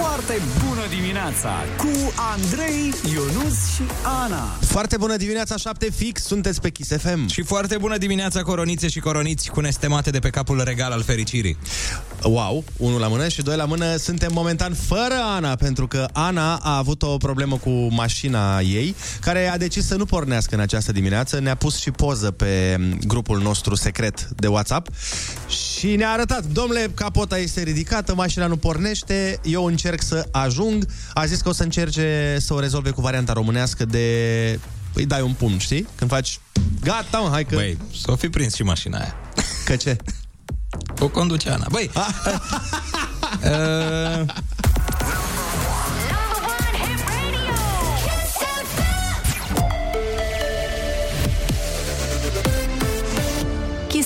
Foarte bună dimineața cu Andrei, Ionus și Ana. Foarte bună dimineața, 7 fix, sunteți pe Kiss FM. Și foarte bună dimineața, coronițe și coroniți cu nestemate de pe capul regal al fericirii. Wow, unul la mână și doi la mână. Suntem momentan fără Ana, pentru că Ana a avut o problemă cu mașina ei, care a decis să nu pornească în această dimineață. Ne-a pus și poză pe grupul nostru secret de WhatsApp și ne-a arătat, domnule, capota este ridicată, mașina nu pornește, eu încerc să ajung. A zis că o să încerce să o rezolve cu varianta românească de îi dai un pumn, știi? Când faci gata, mă, hai că... Băi, s-o fi prins și mașina aia. Că ce? O conduce Ana. Băi, uh,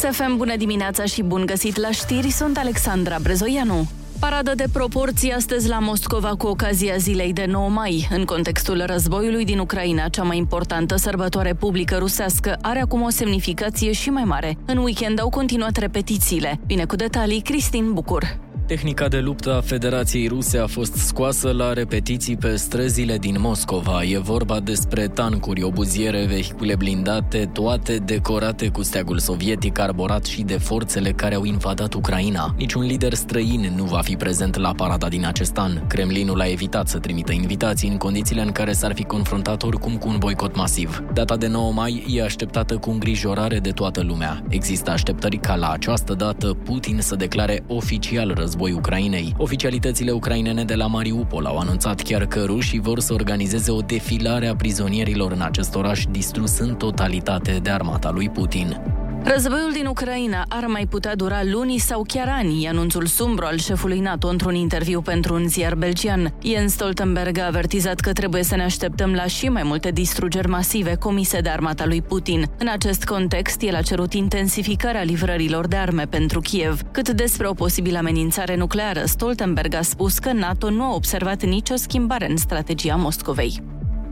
Kiss FM, bună dimineața și bun găsit la știri, sunt Alexandra Brezoianu. Paradă de proporții astăzi la Moscova cu ocazia zilei de 9 mai. În contextul războiului din Ucraina, cea mai importantă sărbătoare publică rusească are acum o semnificație și mai mare. În weekend au continuat repetițiile. Bine cu detalii, Cristin Bucur. Tehnica de luptă a Federației Ruse a fost scoasă la repetiții pe străzile din Moscova. E vorba despre tancuri, obuziere, vehicule blindate, toate decorate cu steagul sovietic arborat și de forțele care au invadat Ucraina. Niciun lider străin nu va fi prezent la parada din acest an. Kremlinul a evitat să trimită invitații în condițiile în care s-ar fi confruntat oricum cu un boicot masiv. Data de 9 mai e așteptată cu îngrijorare de toată lumea. Există așteptări ca la această dată Putin să declare oficial război război Ucrainei. Oficialitățile ucrainene de la Mariupol au anunțat chiar că rușii vor să organizeze o defilare a prizonierilor în acest oraș distrus în totalitate de armata lui Putin. Războiul din Ucraina ar mai putea dura luni sau chiar ani, e anunțul sumbru al șefului NATO într-un interviu pentru un ziar belgian. Jens Stoltenberg a avertizat că trebuie să ne așteptăm la și mai multe distrugeri masive comise de armata lui Putin. În acest context, el a cerut intensificarea livrărilor de arme pentru Kiev. Cât despre o posibilă amenințare nucleară, Stoltenberg a spus că NATO nu a observat nicio schimbare în strategia Moscovei.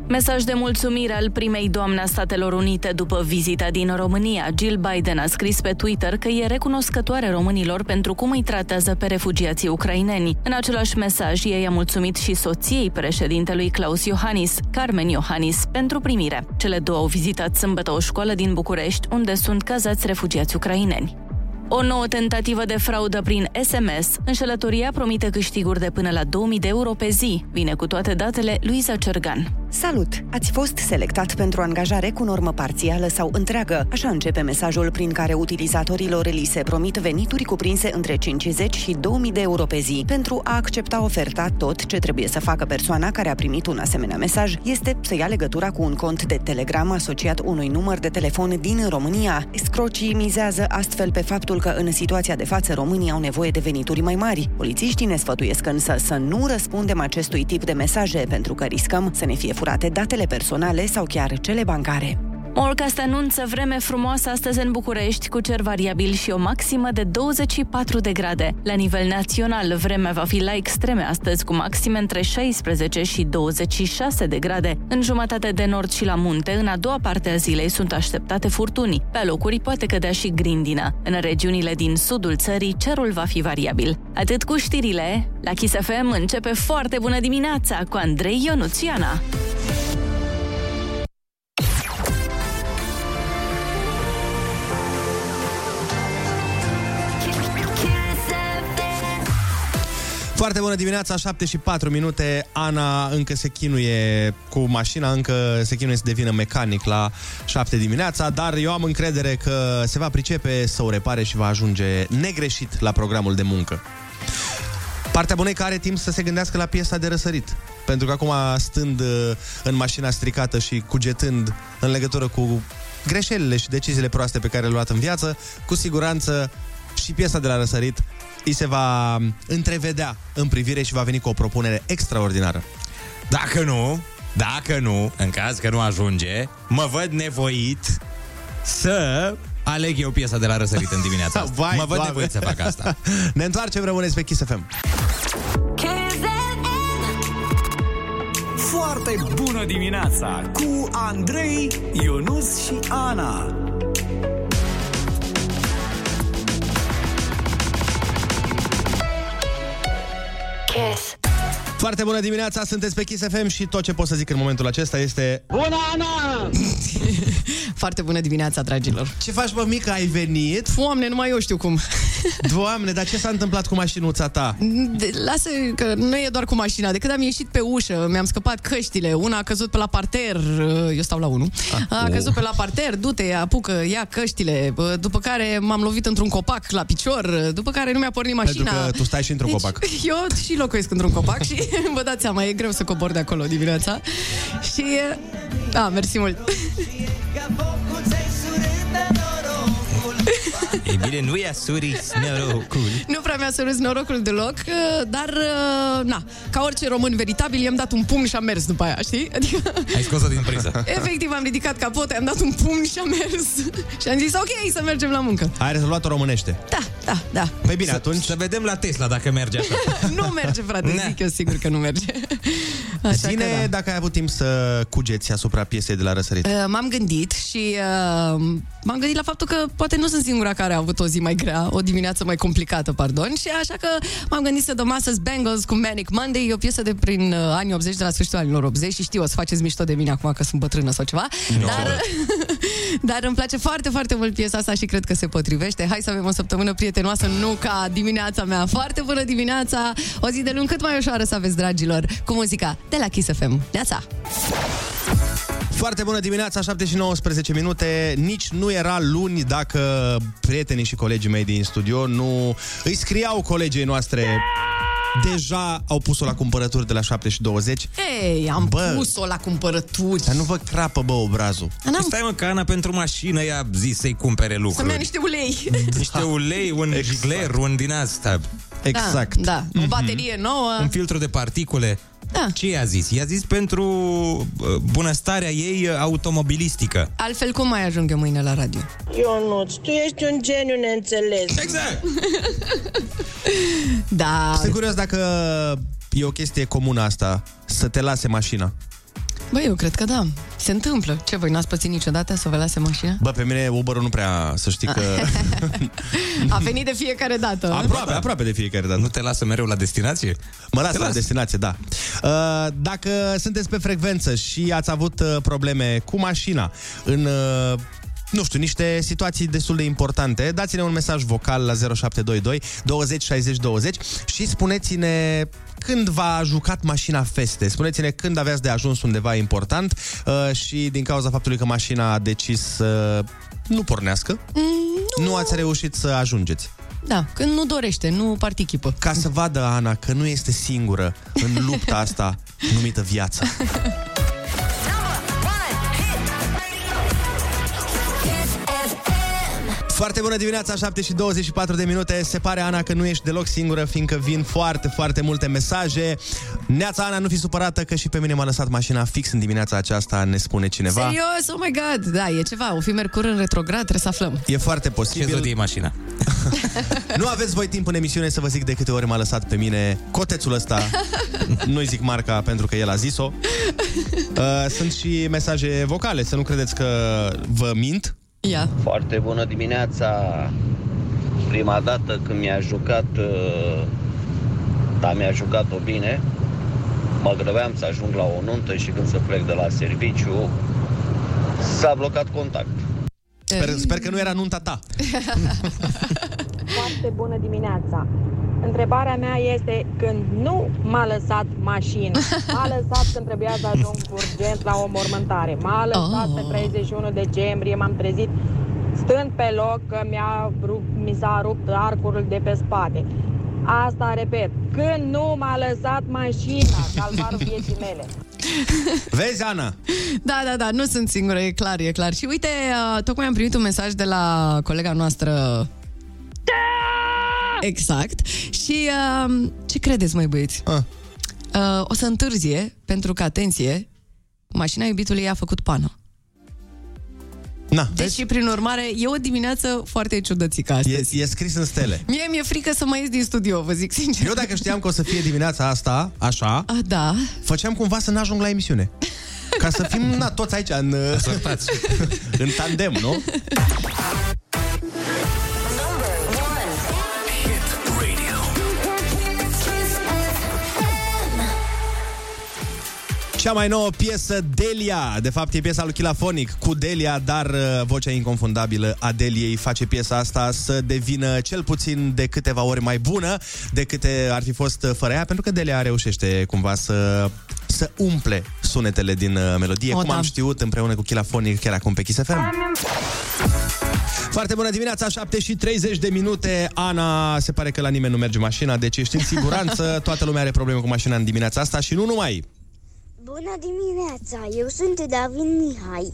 Mesaj de mulțumire al primei doamne a Statelor Unite după vizita din România. Jill Biden a scris pe Twitter că e recunoscătoare românilor pentru cum îi tratează pe refugiații ucraineni. În același mesaj, ei a mulțumit și soției președintelui Claus Iohannis, Carmen Iohannis, pentru primire. Cele două au vizitat sâmbătă o școală din București, unde sunt cazați refugiați ucraineni. O nouă tentativă de fraudă prin SMS. Înșelătoria promite câștiguri de până la 2000 de euro pe zi. Vine cu toate datele Luiza Cergan. Salut! Ați fost selectat pentru angajare cu normă parțială sau întreagă. Așa începe mesajul prin care utilizatorilor li se promit venituri cuprinse între 50 și 2000 de euro pe zi. Pentru a accepta oferta, tot ce trebuie să facă persoana care a primit un asemenea mesaj este să ia legătura cu un cont de Telegram asociat unui număr de telefon din România. Scrocii mizează astfel pe faptul că în situația de față românii au nevoie de venituri mai mari. Polițiștii ne sfătuiesc însă să nu răspundem acestui tip de mesaje pentru că riscăm să ne fie furate datele personale sau chiar cele bancare. Morcast anunță vreme frumoasă astăzi în București, cu cer variabil și o maximă de 24 de grade. La nivel național, vremea va fi la extreme astăzi, cu maxime între 16 și 26 de grade. În jumătate de nord și la munte, în a doua parte a zilei, sunt așteptate furtuni. Pe locuri poate cădea și grindină. În regiunile din sudul țării, cerul va fi variabil. Atât cu știrile, la Kiss FM începe foarte bună dimineața cu Andrei Ionuțiana. Foarte bună dimineața, 7 și 4 minute. Ana încă se chinuie cu mașina, încă se chinuie să devină mecanic la 7 dimineața, dar eu am încredere că se va pricepe să o repare și va ajunge negreșit la programul de muncă. Partea bună e că are timp să se gândească la piesa de răsărit. Pentru că acum, stând uh, în mașina stricată și cugetând în legătură cu greșelile și deciziile proaste pe care le-a luat în viață, cu siguranță și piesa de la răsărit îi se va întrevedea în privire și va veni cu o propunere extraordinară. Dacă nu, dacă nu, în caz că nu ajunge, mă văd nevoit să aleg eu piesa de la răsărit în dimineața asta. Vai, mă văd Doamne. nevoit să fac asta. Ne întoarcem, rămâneți pe Kiss FM. Foarte bună dimineața cu Andrei, Ionus și Ana. Kiss. Foarte bună dimineața, sunteți pe Kiss FM și tot ce pot să zic în momentul acesta este... Bună, Ana! Foarte bună dimineața, dragilor. Ce faci, bă, mică? Ai venit? Doamne, numai eu știu cum. Doamne, dar ce s-a întâmplat cu mașinuța ta? De, lasă că nu e doar cu mașina. De când am ieșit pe ușă, mi-am scăpat căștile. Una a căzut pe la parter, eu stau la 1. A căzut pe la parter, du-te, apucă, ia căștile. După care m-am lovit într-un copac la picior, după care nu mi-a pornit mașina. Pentru că tu stai și într-un deci, copac. Eu și locuiesc într-un copac și vă dați seama, e greu să cobor de acolo dimineața. Și... A, mersi mult. never could say E bine, nu i-a suris norocul. Nu prea mi-a sărut norocul deloc, dar, na, ca orice român veritabil, i-am dat un pumn și am mers după aia, știi? Adică... Ai scos-o din priză. Efectiv, am ridicat capotul, am dat un pumn și am mers. și am zis, ok, să mergem la muncă. Ai rezolvat-o românește. Da, da, da. Păi bine, atunci... Să vedem la Tesla dacă merge așa. nu merge, frate, Ne. zic eu sigur că nu merge. Așa Zine că da. dacă ai avut timp să cugeți asupra piesei de la răsărit. Uh, M-am gândit și uh, m-am gândit la faptul că poate nu sunt singura care a avut o zi mai grea, o dimineață mai complicată, pardon, și așa că m-am gândit să The Masses Bengals cu Manic Monday, e o piesă de prin uh, anii 80, de la sfârșitul anilor 80 și știu, o să faceți mișto de mine acum că sunt bătrână sau ceva, No. dar, dar îmi place foarte, foarte mult piesa asta și cred că se potrivește. Hai să avem o săptămână prietenoasă, nu ca dimineața mea. Foarte bună dimineața, o zi de luni cât mai ușoară să aveți, dragilor, cu muzica de la Kiss FM. Neața! Foarte bună dimineața, 7 și 19 minute. Nici nu era luni dacă prietenii și colegii mei din studio nu îi scriau colegii noastre Deja au pus-o la cumpărături de la 7 și 20 Ei, am Bă. pus-o la cumpărături. Dar nu vă crapă, bă, obrazul N-am Stai mă, că Ana pentru mașină i-a zis să-i cumpere să-mi ia lucruri. niște ulei. Niște ulei, un exact. jigler, un din asta. Exact Da, da. o baterie nouă. Un filtru de particule. Da. Ce i-a zis? I-a zis pentru uh, bunăstarea ei uh, automobilistică. Altfel, cum mai ajung eu mâine la radio? Ionuț, tu ești un geniu neînțeles. Exact! Da. Sunt curios dacă e o chestie comună asta Să te lase mașina Băi, eu cred că da. Se întâmplă. Ce, voi n-ați pățit niciodată să vă lase mașina? Bă, pe mine Uber-ul nu prea, să știi că A venit de fiecare dată. Aproape, aproape de fiecare dată Nu te lasă mereu la destinație? Mă las Te la las. destinație, da. Uh, Dacă sunteți pe frecvență și ați avut uh, probleme cu mașina în uh, nu știu, niște situații destul de importante, dați-ne un mesaj vocal la 0722 20 60 20 și spuneți-ne când v-a jucat mașina feste. Spuneți-ne când aveați de ajuns undeva important uh, și din cauza faptului că mașina a decis să nu pornească, Mm, nu ați reușit să ajungeți. Da, când nu dorește, nu participă. Ca să vadă Ana că nu este singură în lupta asta numită viață. Foarte bună dimineața, 7 și 24 de minute. Se pare, Ana, că nu ești deloc singură, fiindcă vin foarte, foarte multe mesaje. Neața, Ana, nu fi supărată că și pe mine m-a lăsat mașina fix în dimineața aceasta, ne spune cineva. Serios? Oh my god! Da, e ceva. O fi Mercur în retrograd, trebuie să aflăm. E foarte Ce posibil. zodie e mașina? Nu aveți voi timp în emisiune să vă zic de câte ori m-a lăsat pe mine cotețul ăsta. Nu-i zic marca pentru că el a zis-o. Uh, Sunt și mesaje vocale, să nu credeți că vă mint. Ia. Foarte bună dimineața! Prima dată când mi-a jucat, uh, da, mi-a jucat-o bine, mă grăbeam să ajung la o nuntă și când să plec de la serviciu, s-a blocat contact. Sper, sper că nu era nunta ta. Foarte bună dimineața! Întrebarea mea este când nu m-a lăsat mașina, m-a lăsat când trebuia să ajung urgent la o mormântare, m-a lăsat Oh. pe 31 decembrie, m-am trezit stând pe loc că mi-a, rupt- mi s-a rupt arcul de pe spate. Asta repet, când nu m-a lăsat mașina, calvarul vieții mele. Vezi, Ana? Da, da, da, nu sunt singură, e clar, e clar. Și uite, uh, tocmai am primit un mesaj de la colega noastră Exact. Și uh, ce credeți, mai băieți? Ah. Uh, o să întârzie, pentru că, atenție, mașina iubitului a făcut pană. Na, Deci, vezi? și prin urmare, e o dimineață foarte ciudățică astăzi. E, e scris în stele. Mie mi-e frică să mai ies din studio, vă zic sincer. Eu dacă știam că o să fie dimineața asta, așa, A, da. făceam cumva să n-ajung la emisiune. Ca să fim, na, toți aici în, în tandem, nu? Cea mai nouă piesă, Delia. De fapt, e piesa lui Chilafonic cu Delia, dar uh, vocea inconfundabilă a Deliei face piesa asta să devină cel puțin de câteva ori mai bună decât ar fi fost uh, fără ea, pentru că Delia reușește cumva să să umple sunetele din uh, melodie, O, cum da. am știut împreună cu Chilafonic chiar acum pe Kiss FM. Foarte bună dimineața, 7 și 30 de minute. Ana, se pare că la nimeni nu merge mașina, deci ești în siguranță. Toată lumea are probleme cu mașina în dimineața asta și nu numai. Bună dimineața, eu sunt David Mihai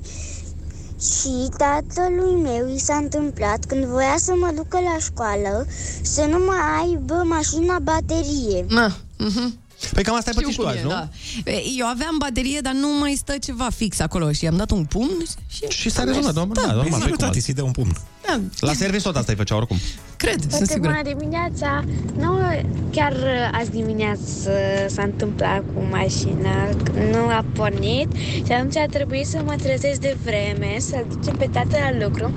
și tatălui meu i s-a întâmplat când voia să mă ducă la școală să nu mai aibă mașina baterie. Na, mhm. Păi cam asta ai pățit și Știu tu cum azi, e, nu? da. E, Eu aveam baterie, dar nu mai stă ceva fix acolo și i-am dat un pumn și... Și s-a rezolvat, normal, da, normal. Păi, tati, să-i dă un pumn. Da, La serviciu tot asta îi făcea oricum. cred, sunt Foarte sigură. bună dimineața! Nu, chiar azi dimineață s-a întâmplat cu mașina, nu a pornit și atunci a trebuit să mă trezesc de vreme, să ducem pe tată la lucru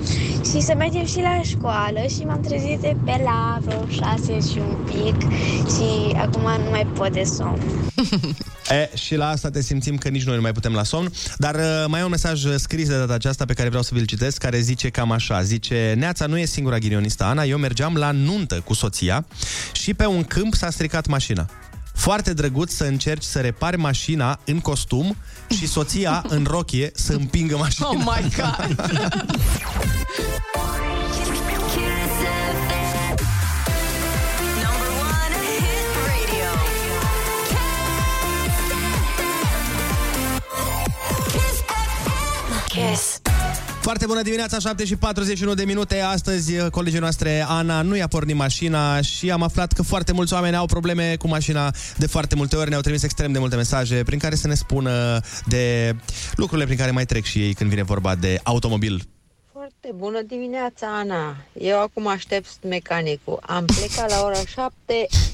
și să mergem și la școală și m-am trezit de pe la vreo șase și un pic și acum nu mai pot de somn. E, și la asta te simțim că nici noi nu mai putem la somn. Dar uh, mai e un mesaj uh, scris de data aceasta pe care vreau să vi-l citesc, care zice cam așa. Zice, Neața nu e singura ghinionistă, Ana. Eu mergeam la nuntă cu soția și pe un câmp s-a stricat mașina. Foarte drăguț să încerci să repari mașina în costum și soția în rochie să împingă mașina. Oh my God! Kiss. Foarte bună dimineața, 7 și 41 de minute. Astăzi uh, colegii noastre, Ana, nu i-a pornit mașina și am aflat că foarte mulți oameni au probleme cu mașina de foarte multe ori. Ne-au trimis extrem de multe mesaje prin care să ne spună de lucrurile prin care mai trec și ei când vine vorba de automobil. Foarte bună dimineața, Ana. Eu acum aștept mecanicul. Am plecat la ora 7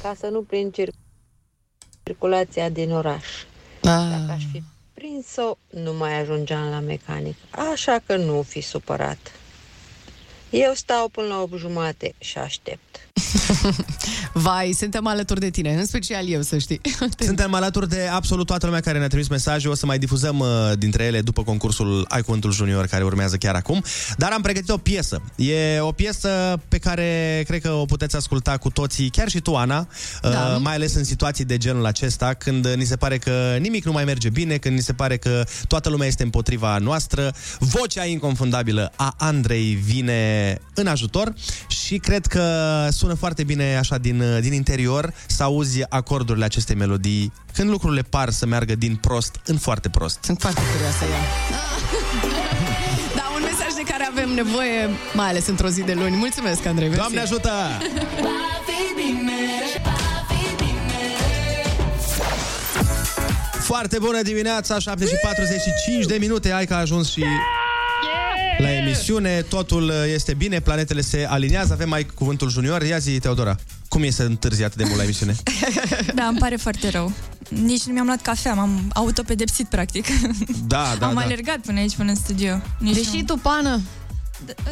ca să nu prind cir- circulația din oraș. Dacă aș fi prins-o, nu mai ajungeam la mecanic. Așa că nu fi supărat. Eu stau până la 8 jumate și aștept. Vai, suntem alături de tine, în special eu, să știi. Suntem alături de absolut toată lumea care ne-a trimis mesaje. O să mai difuzăm uh, dintre ele după concursul Ai Cuvântul Junior care urmează chiar acum. Dar am pregătit o piesă. E o piesă pe care cred că o puteți asculta cu toții, chiar și tu, Ana, Da. uh, mai ales în situații de genul acesta, când ni se pare că nimic nu mai merge bine, când ni se pare că toată lumea este împotriva noastră. Vocea inconfundabilă a Andrei vine în ajutor și cred că sună foarte bine așa din, uh, din interior să auzi acordurile acestei melodii când lucrurile par să meargă din prost în foarte prost. Sunt foarte curioasă eu. Da, un mesaj de care avem nevoie, mai ales într-o zi de luni. Mulțumesc, Andrei. mersi. Doamne ajută! Foarte bună dimineața, 7 și 45 de minute, ai că a ajuns și la emisiune, totul uh, este bine, planetele se aliniază, avem mai cuvântul junior. Ia zi, Teodora, cum e să întârzi atât de mult la emisiune? Da, îmi pare foarte rău. Nici nu mi-am luat cafea, m-am autopedepsit, practic. Da, da, Am da. alergat până aici, până în studio. Nici Deși tu, pană?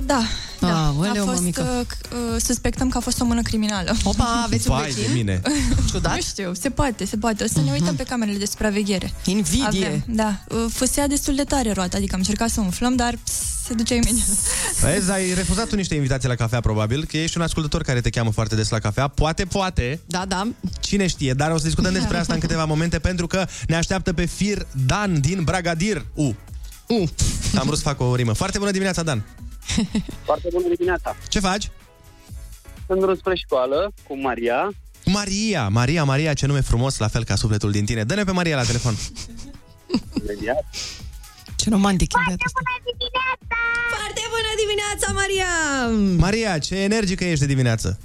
Da, da. Aoleu, a fost, mămică. uh, c- uh, suspectăm că a fost o mână criminală. Opa, aveți un Vai de vecin? mine. Ciudat? Nu știu, se poate, se poate. O să ne uităm pe camerele de supraveghere. Invidie. Avem, da. Uh, Fusea destul de tare roata, adică am încercat să umflăm, dar ps, se ducea imediat. Vezi, ai refuzat tu niște invitații la cafea, probabil, că ești un ascultător care te cheamă foarte des la cafea. Poate, poate. Da, da. Cine știe, dar o să discutăm despre asta în câteva momente, pentru că ne așteaptă pe fir Dan din Bragadir. U. U. Am vrut să fac o rimă. Foarte bună dimineața, Dan. Foarte bună dimineața. Ce faci? Sunt drum spre școală cu Maria. Maria, Maria, Maria, ce nume frumos, la fel ca sufletul din tine. Dă-ne pe Maria la telefon. Imediat. Ce romantic e băiatul ăsta. dimineața! Foarte bună dimineața, Maria! Maria, ce energică ești de dimineață.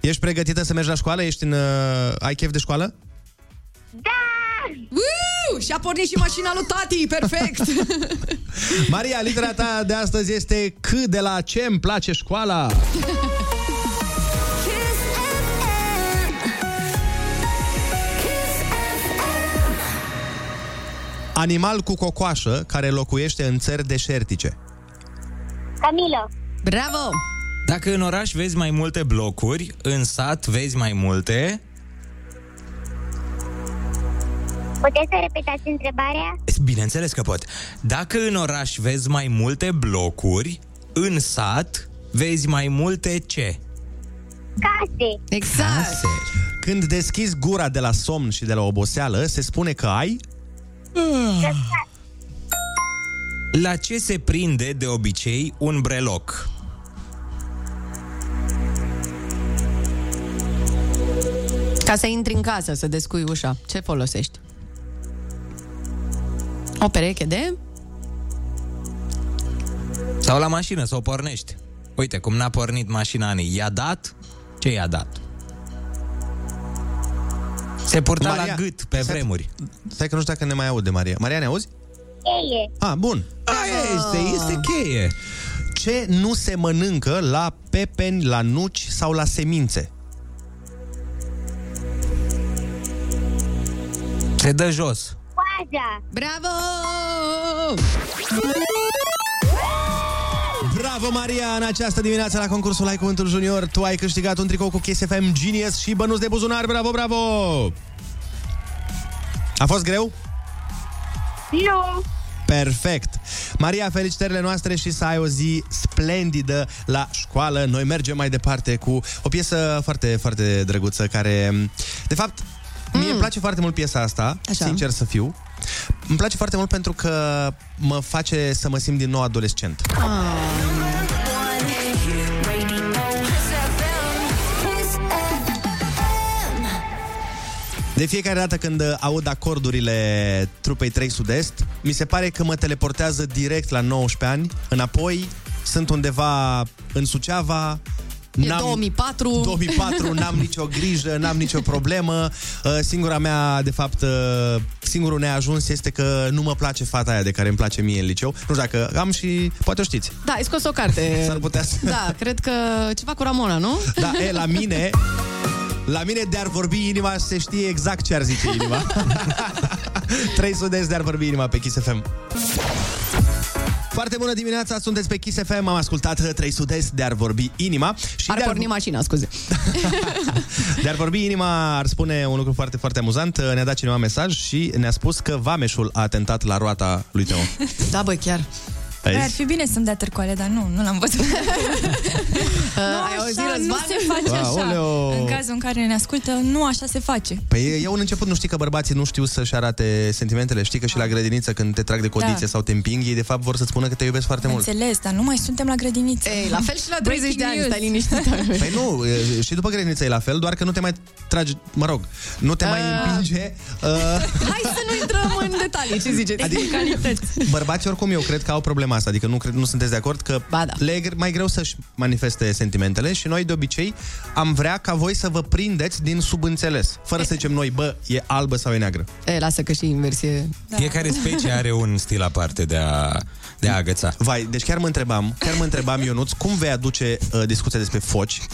Ești pregătită să mergi la școală? Ești în... Uh, ai chef de școală? Uuu, și-a pornit și mașina lui tati, perfect! Maria, litera ta de astăzi este C de la ce îmi place școala. Animal cu cocoașă care locuiește în țări deșertice. Camilo. Bravo! Dacă în oraș vezi mai multe blocuri, în sat vezi mai multe... Puteți să repetați întrebarea? Bineînțeles că pot. Dacă în oraș vezi mai multe blocuri, în sat vezi mai multe ce? Case. Exact. Case. Când deschizi gura de la somn și de la oboseală, se spune că ai... La ce se prinde de obicei un breloc? Ca să intri în casă, să descui ușa, ce folosești? O pereche de... Sau la mașină, să o pornești. Uite, cum n-a pornit mașina Ani, i-a dat? Ce i-a dat? Se purta Maria, la gât pe stai- vremuri. Stai că nu știu dacă ne mai aude, Maria. Maria, ne auzi? Cheie. Ah, bun. Aia este, este cheie. Ce nu se mănâncă la pepeni, la nuci sau la semințe? Se dă jos. Coaja. Bravo! Bravo, Maria! În această dimineață la concursul Ai Cuvântul Junior Tu ai câștigat un tricou cu Kiss FM Genius și bănuți de buzunar. Bravo, bravo! A fost greu? Nu. Perfect! Maria, felicitările noastre și să ai o zi splendidă la școală. Noi mergem mai departe cu o piesă foarte, foarte drăguță care, de fapt, mie îmi place foarte mult piesa asta, Așa. sincer să fiu. Îmi place foarte mult pentru că mă face să mă simt din nou adolescent. De fiecare dată când uh, aud acordurile trupei 3 Sud-Est, mi se pare că mă teleportează direct la 19 ani, înapoi, sunt undeva în Suceava, E 2004. 2004, n-am nicio grijă, n-am nicio problemă. Uh, Singura mea, de fapt, uh, singurul neajuns este că nu mă place fata aia de care îmi place mie în liceu. Nu știu dacă am și... Poate o știți. Da, ai scos o carte. S-ar putea să... Da, cred că ceva cu Ramona, nu? Da, e, la mine... La mine de-ar vorbi inima se știe exact ce ar zice inima. 3 sudezi de-ar vorbi inima pe Kiss FM. Foarte bună dimineața, sunteți pe Kiss FM, am ascultat 3 sudezi de-ar vorbi inima. Și Ar de-ar, porni mașina, scuze. de-ar vorbi inima ar spune un lucru foarte, foarte amuzant. Ne-a dat cineva mesaj și ne-a spus că Vameșul a atentat la roata lui Teo. Da, bă, chiar. Ai Băi, ar zis? fi bine să-mi dea târcoale, dar nu, nu l-am văzut. nu ai auzit, așa, nu Răzvan? se face așa. Aoleo. În cazul în care ne ascultă, nu așa se face. Păi eu în început nu știi că bărbații nu știu să-și arate sentimentele. Știi că și la grădiniță când te trag de codițe Da. sau te împing, ei de fapt vor să-ți spună că te iubesc foarte mult. Înțeles, dar nu mai suntem la grădiniță. Ei, la fel și la 30 de ani, Breaking stai news. liniștit. Păi nu, e, și după grădiniță e la fel, doar că nu te mai tragi, mă rog, nu te mai Ah. împinge. Uh, Hai să nu intrăm în detalii, ce ziceți? Adică- Tehnicalități. bărbații oricum eu cred că au problema asta, adică nu, cred, nu sunteți de acord că Ba da. le e gr- mai greu să-și manifeste sentimentele și noi de obicei am vrea ca voi să vă prindeți din subînțeles, fără să zicem noi, bă, e albă sau e neagră. E, lasă că și inversie. Da. Fiecare specie are un stil aparte de a, de a agăța. Vai, deci chiar mă întrebam, chiar mă întrebam, Ionuț, cum vei aduce uh, discuția despre foci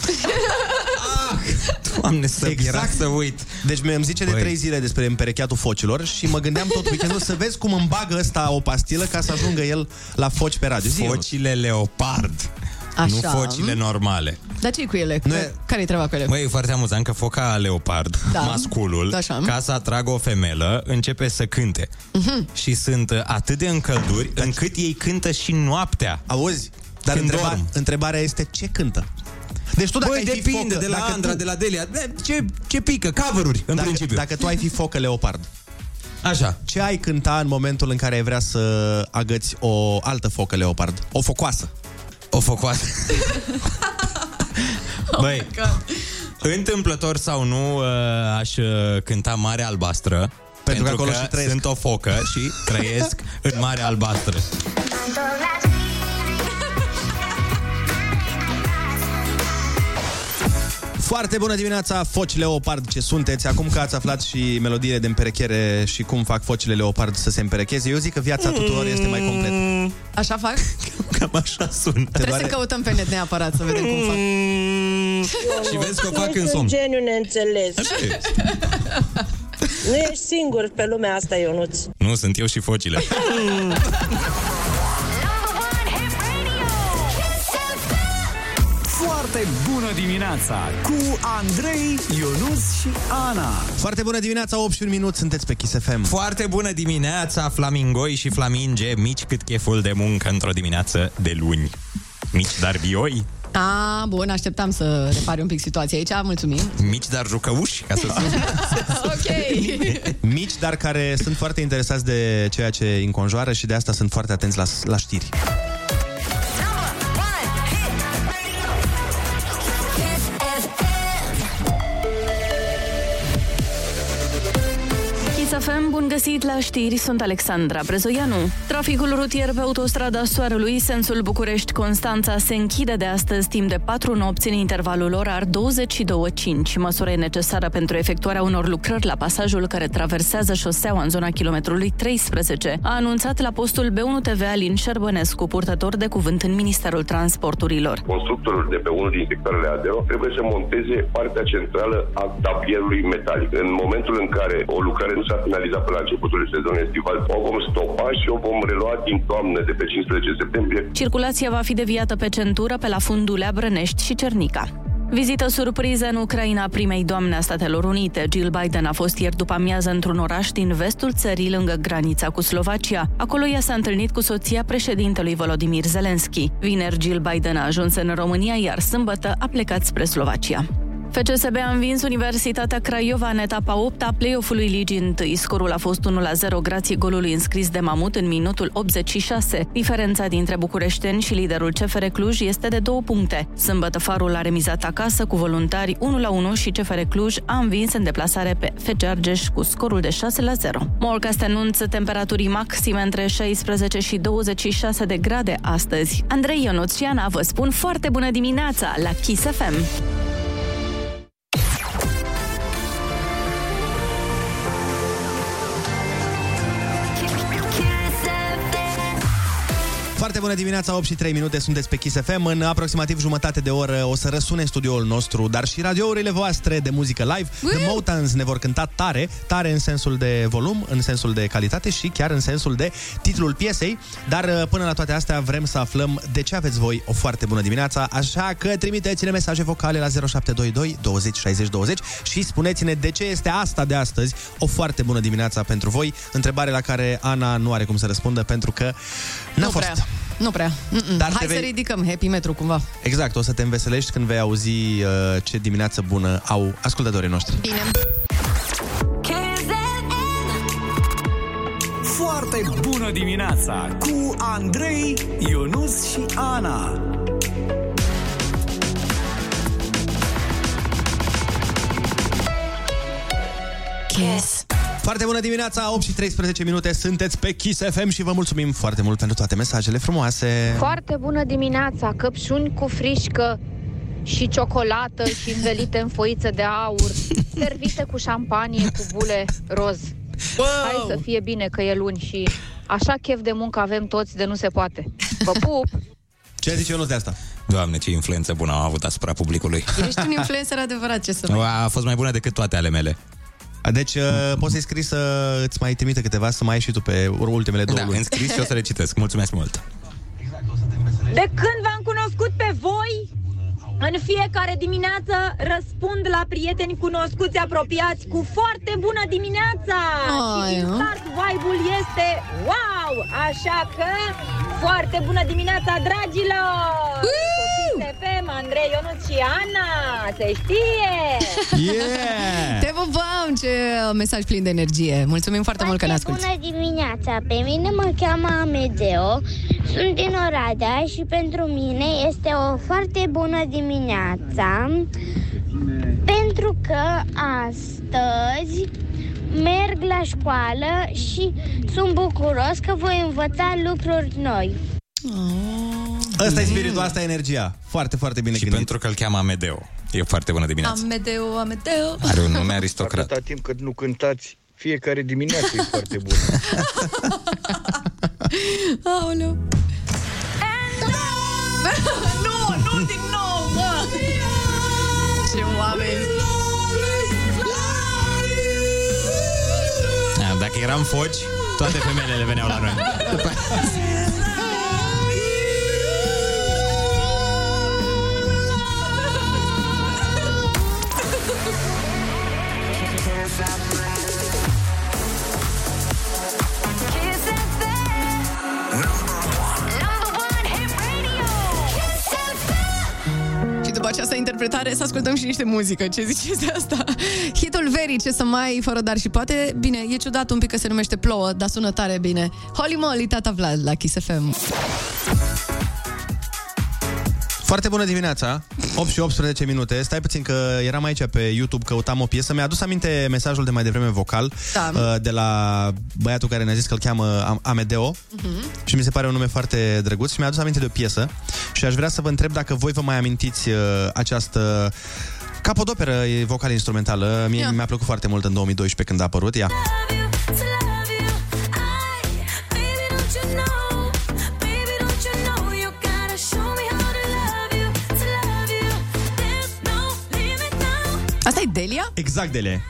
Doamne, să exact. să uit. Deci mi-am zice de Băi. trei zile despre împerecheatul focilor și mă gândeam tot weekendul să vezi cum îmi bagă ăsta o pastilă ca să ajungă el la foci pe radio. Zi, Ionuț. Focile leopard. Așa. Nu focile normale. Dar ce cu ele? Nu e- Care-i treaba cu ele? Măi, e foarte amuzant că foca leopard, Da. masculul, Așa. ca să atragă o femelă, începe să cânte. Mhm. Și sunt uh, atât de încălduri, încât ei cântă și noaptea. Auzi? Dar Când întreba, dorm. întrebarea este ce cântă? Deci tu dacă Băi, ai fi depinde, focă, de la dacă Andra, tu, de la Delia. Bă, Ce, ce pică? Cover-uri, în dacă, principiu. Dacă tu ai fi focă leopard, Așa. ce ai cânta în momentul în care ai vrea să agăți o altă focă leopard? O focoasă. O focoasă. Băi, întâmplător sau nu, uh, aș uh, cânta Mare Albastră. Pentru că acolo că și trăiesc. sunt o focă și trăiesc în Mare Albastră. Foarte bună dimineața, foci leopard, ce sunteți? Acum că ați aflat și melodiile de împerechere și cum fac focile leopard să se împerecheze, eu zic că viața tuturor este mai completă. Așa fac? Cam așa sună. Trebuie să căutăm pe net neapărat să vedem cum fac. Și vezi că o Tu fac ești în un somn. geniu neînțeles. Așa e. Nu ești singur pe lumea asta, Ionuț. Nu, sunt eu și focile. Foarte bună dimineața cu Andrei, Ionus și Ana. Foarte bună dimineața, 8 și un minut, sunteți pe Kiss FM. Foarte bună dimineața, flamingoi și flaminge, mici cât cheful de muncă într-o dimineață de luni. Mici dar vioi, A, bun, așteptam să repari un pic situația aici, mulțumim. mici dar jucăuși, ca să spun. ok. Mici, dar care sunt foarte interesați de ceea ce îi înconjoară și de asta sunt foarte atenți la, la știri. Bun găsit la știri, sunt Alexandra Brezoianu. Traficul rutier pe autostrada Soarelui, sensul București-Constanța, se închide de astăzi timp de patru nopți în intervalul orar 22.5. Măsura e necesară pentru efectuarea unor lucrări la pasajul care traversează șoseaua în zona kilometrului 13, a anunțat la postul B1 TV Alin Șerbănescu, purtător de cuvânt în Ministerul Transporturilor. Constructorul de pe unul din sectoarele ADEO trebuie să monteze partea centrală a tablierului metalic. În momentul în care o lucrare nu s-a finalizat până la începutul sezonului estival, o vom stopa și o vom relua din toamnă de pe 15 septembrie. Circulația va fi deviată pe centură pe la Fundulea, Brănești și Cernica. Vizită surpriză în Ucraina primei doamne a Statelor Unite. Jill Biden a fost ieri după amiază într-un oraș din vestul țării lângă granița cu Slovacia. Acolo ea s-a întâlnit cu soția președintelui Volodymyr Zelensky. Vineri Jill Biden a ajuns în România, iar sâmbătă a plecat spre Slovacia. FCSB a învins Universitatea Craiova în etapa 8 a play-off-ului Ligii 1. Scorul a fost 1-0 grație golului înscris de Mamut în minutul 86. Diferența dintre bucureșteni și liderul CFR Cluj este de două puncte. Sâmbătă Farul a remizat acasă cu voluntari 1-1 și CFR Cluj a învins în deplasare pe FC Argeș cu scorul de 6-0. Morcast anunță temperaturii maxime între 16 și 26 de grade astăzi. Andrei Ionuț și Ana vă spun foarte bună dimineața la Kiss FM. Foarte bună dimineața, 8 și 3 minute, sunteți pe Kiss FM. În aproximativ jumătate de oră o să răsune studioul nostru, dar și radiourile voastre de muzică live. The Motans ne vor cânta tare, tare în sensul de volum, în sensul de calitate și chiar în sensul de titlul piesei. Dar până la toate astea vrem să aflăm de ce aveți voi o foarte bună dimineața, așa că trimiteți-ne mesaje vocale la 0722 20 60 20 și spuneți-ne de ce este asta de astăzi o foarte bună dimineața pentru voi. Întrebare la care Ana nu are cum să răspundă pentru că n-a Nu fost. prea. Nu prea. Mm-mm. Dar Hai te vei- să ridicăm happy metru cumva. Exact, o să te înveselești când vei auzi uh, ce dimineață bună au ascultătorii noștri. Bine. Foarte bună dimineața cu Andrei, Ionus și Ana. Kiss. Foarte bună dimineața, 8 și 13 minute, sunteți pe Kiss FM și vă mulțumim foarte mult pentru toate mesajele frumoase. Foarte bună dimineața, căpșuni cu frișcă și ciocolată și învelite în foiță de aur, servite cu șampanie cu bule roz. Wow! Hai să fie bine că e luni și așa chef de muncă avem toți de nu se poate. Vă pup! Ce zici Ionuț de asta? Doamne, ce influență bună am avut asupra publicului. Ești un influencer adevărat, ce să mai... A fost mai bună decât toate ale mele. Deci uh, poți să-i scrii să îți mai trimite câteva, să mai ai și tu pe ultimele două Da, luni. în scris și o să le citesc. Mulțumesc mult. De când v-am cunoscut pe voi, în fiecare dimineață răspund la prieteni cunoscuți apropiați cu foarte bună dimineața! Ai, și din nu? start vibe-ul este wow! Așa că foarte bună dimineața, dragilor! Copii FM, Andrei, Ionut și Ana, se știe! Yeah! Te pupăm! Ce mesaj plin de energie. Mulțumim foarte mult că ne asculti. Bună dimineața! Pe mine mă cheamă Amedeo, sunt din Oradea și pentru mine este o foarte bună dimineața pentru că astăzi merg la școală și sunt bucuros că voi învăța lucruri noi. Ăsta e spiritul, asta e energia. Foarte, foarte bine Și gândit. pentru că îl cheamă Amedeo. E foarte bună dimineața. Amedeo, Amedeo. Are un nume aristocrat. Atâta timp cât nu cântați, fiecare dimineață e foarte bună. Aoleu. nu, nu din nou, mă! Ce oameni! Da, dacă eram foci, toate femeile veneau la noi. interpretare, să ascultăm și niște muzică. Ce ziceți de asta? Hitul verii, ce să mai, fără dar și poate. Bine, e ciudat un pic că se numește Plouă, dar sună tare bine. Holy moly, tata Vlad, la Kiss FM. Foarte bună dimineața, 8 și 18 minute. Stai puțin că eram aici pe YouTube, căutam o piesă. Mi-a adus aminte mesajul de mai devreme vocal Da. uh, de la băiatul care ne-a zis că îl cheamă Am- Amedeo Mhm. și mi se pare un nume foarte drăguț și mi-a adus aminte de o piesă și aș vrea să vă întreb dacă voi vă mai amintiți uh, această capodoperă e vocal-instrumentală. Mie Ia. mi-a plăcut foarte mult în 2012 când a apărut ea. Asta Delia? Exact de ele.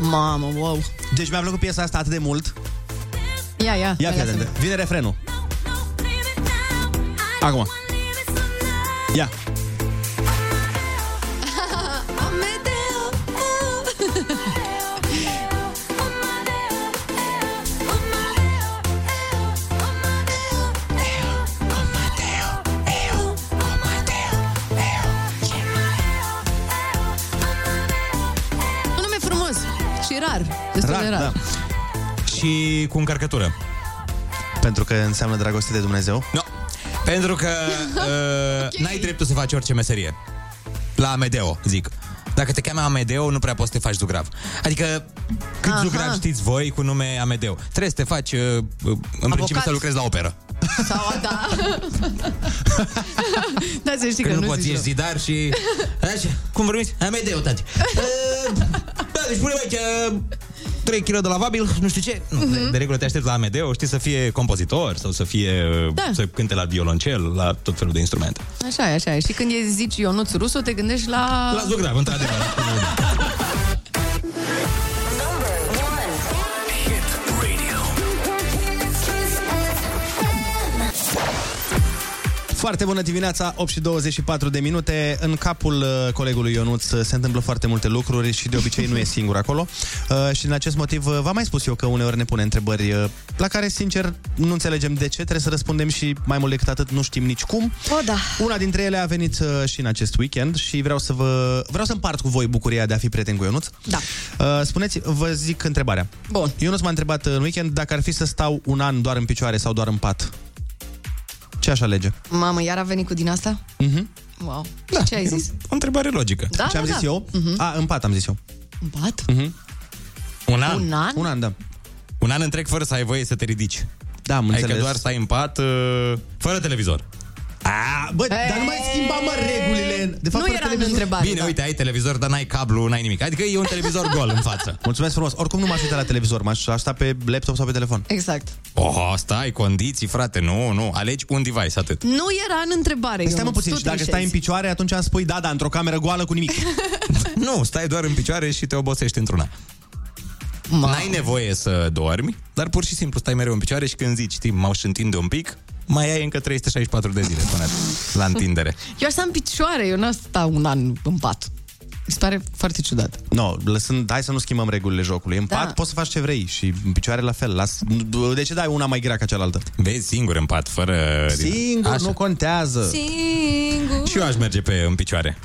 Mamă, wow. Deci mi-a plăcut piesa asta atât de mult. Ia, ia. Ia hai, fii lasă-mă. atent. Vine refrenul. Acum. Ia. Rar. Destul de rar. da. Și cu încărcătură. Pentru că înseamnă dragoste de Dumnezeu? Nu. Pentru că uh, n-ai dreptul să faci orice meserie. La Amedeo, zic. Dacă te cheamă Amedeo, nu prea poți să te faci zugrav. Adică, cât Aha. zugrav știți voi cu nume Amedeo? Trebuie să te faci, uh, uh, în principiu, să lucrezi la operă. Sau, da. da, să știi Că, că, nu nu poți, zici ești eu. zidar și... Așa, cum vorbiți? Amedeo, tati. Uh, da, deci punem aici uh, 3 kg de lavabil, nu știu ce. Nu, de, de regulă te aștepți la Amedeo, știi să fie compozitor sau să fie... uh, Da. Să cânte la violoncel, la tot felul de instrumente. Așa e, așa e. Și când e zici Ionuț Rusu, te gândești la... La zugrav, într-adevăr. Foarte bună dimineața, 8 și 24 de minute. În capul uh, colegului Ionuț uh, se întâmplă foarte multe lucruri și de obicei nu e singur acolo. Uh, și din acest motiv uh, v-am mai spus eu că uneori ne pune întrebări uh, la care, sincer, nu înțelegem de ce, trebuie să răspundem și mai mult decât atât nu știm nici cum. O, da. Una dintre ele a venit uh, și în acest weekend și vreau să vă vreau să împart cu voi bucuria de a fi prieten cu Ionuț. Da. Uh, spuneți, vă zic întrebarea. Bun. Ionuț m-a întrebat în weekend dacă ar fi să stau un an doar în picioare sau doar în pat. Ce aș alege? Mamă, iar a venit cu din asta? Mhm. Wow. Da, Ce ai zis? O întrebare logică. Da, Ce am da, zis da. eu? Mhm. A, în pat am zis eu. În pat? Mhm. Un an? Un an? Un an, da. Un an întreg fără să ai voie să te ridici. Da, am Adică înțeles. doar stai în pat, uh, fără televizor. A, bă, dar nu mai schimba, mă, regulile. De fapt, Nu fără era în televizor. întrebare. Bine, da. uite, ai televizor, dar n-ai cablu, n-ai nimic. Adică e un televizor gol în față. Mulțumesc frumos. Oricum nu m-aș uita la televizor, m-aș aș sta pe laptop sau pe telefon. Exact. Oh, stai, condiții, frate, nu, nu. Alegi un device, atât. Nu era în întrebare, Păi stai mă Ionuț, puțin, tu și dacă trișezi. stai în picioare, atunci îmi spui, da, da, într-o cameră goală cu nimic. Nu, stai doar în picioare și te obosești într-una. Ma. N-ai nevoie să dormi, dar pur și simplu stai mereu în picioare și când zici, știi, m-au și întinde un pic, mai ai încă 364 de zile până la întindere. Eu aș sta în picioare, eu n-aș sta un an în pat. Mi se pare foarte ciudat. No, lăsând, hai să nu schimbăm regulile jocului. În Da. pat poți să faci ce vrei și în picioare la fel. Las, de ce dai una mai grea ca cealaltă? Vezi, singur în pat, fără... Singur, Așa. nu contează. Singur. Și eu aș merge pe în picioare.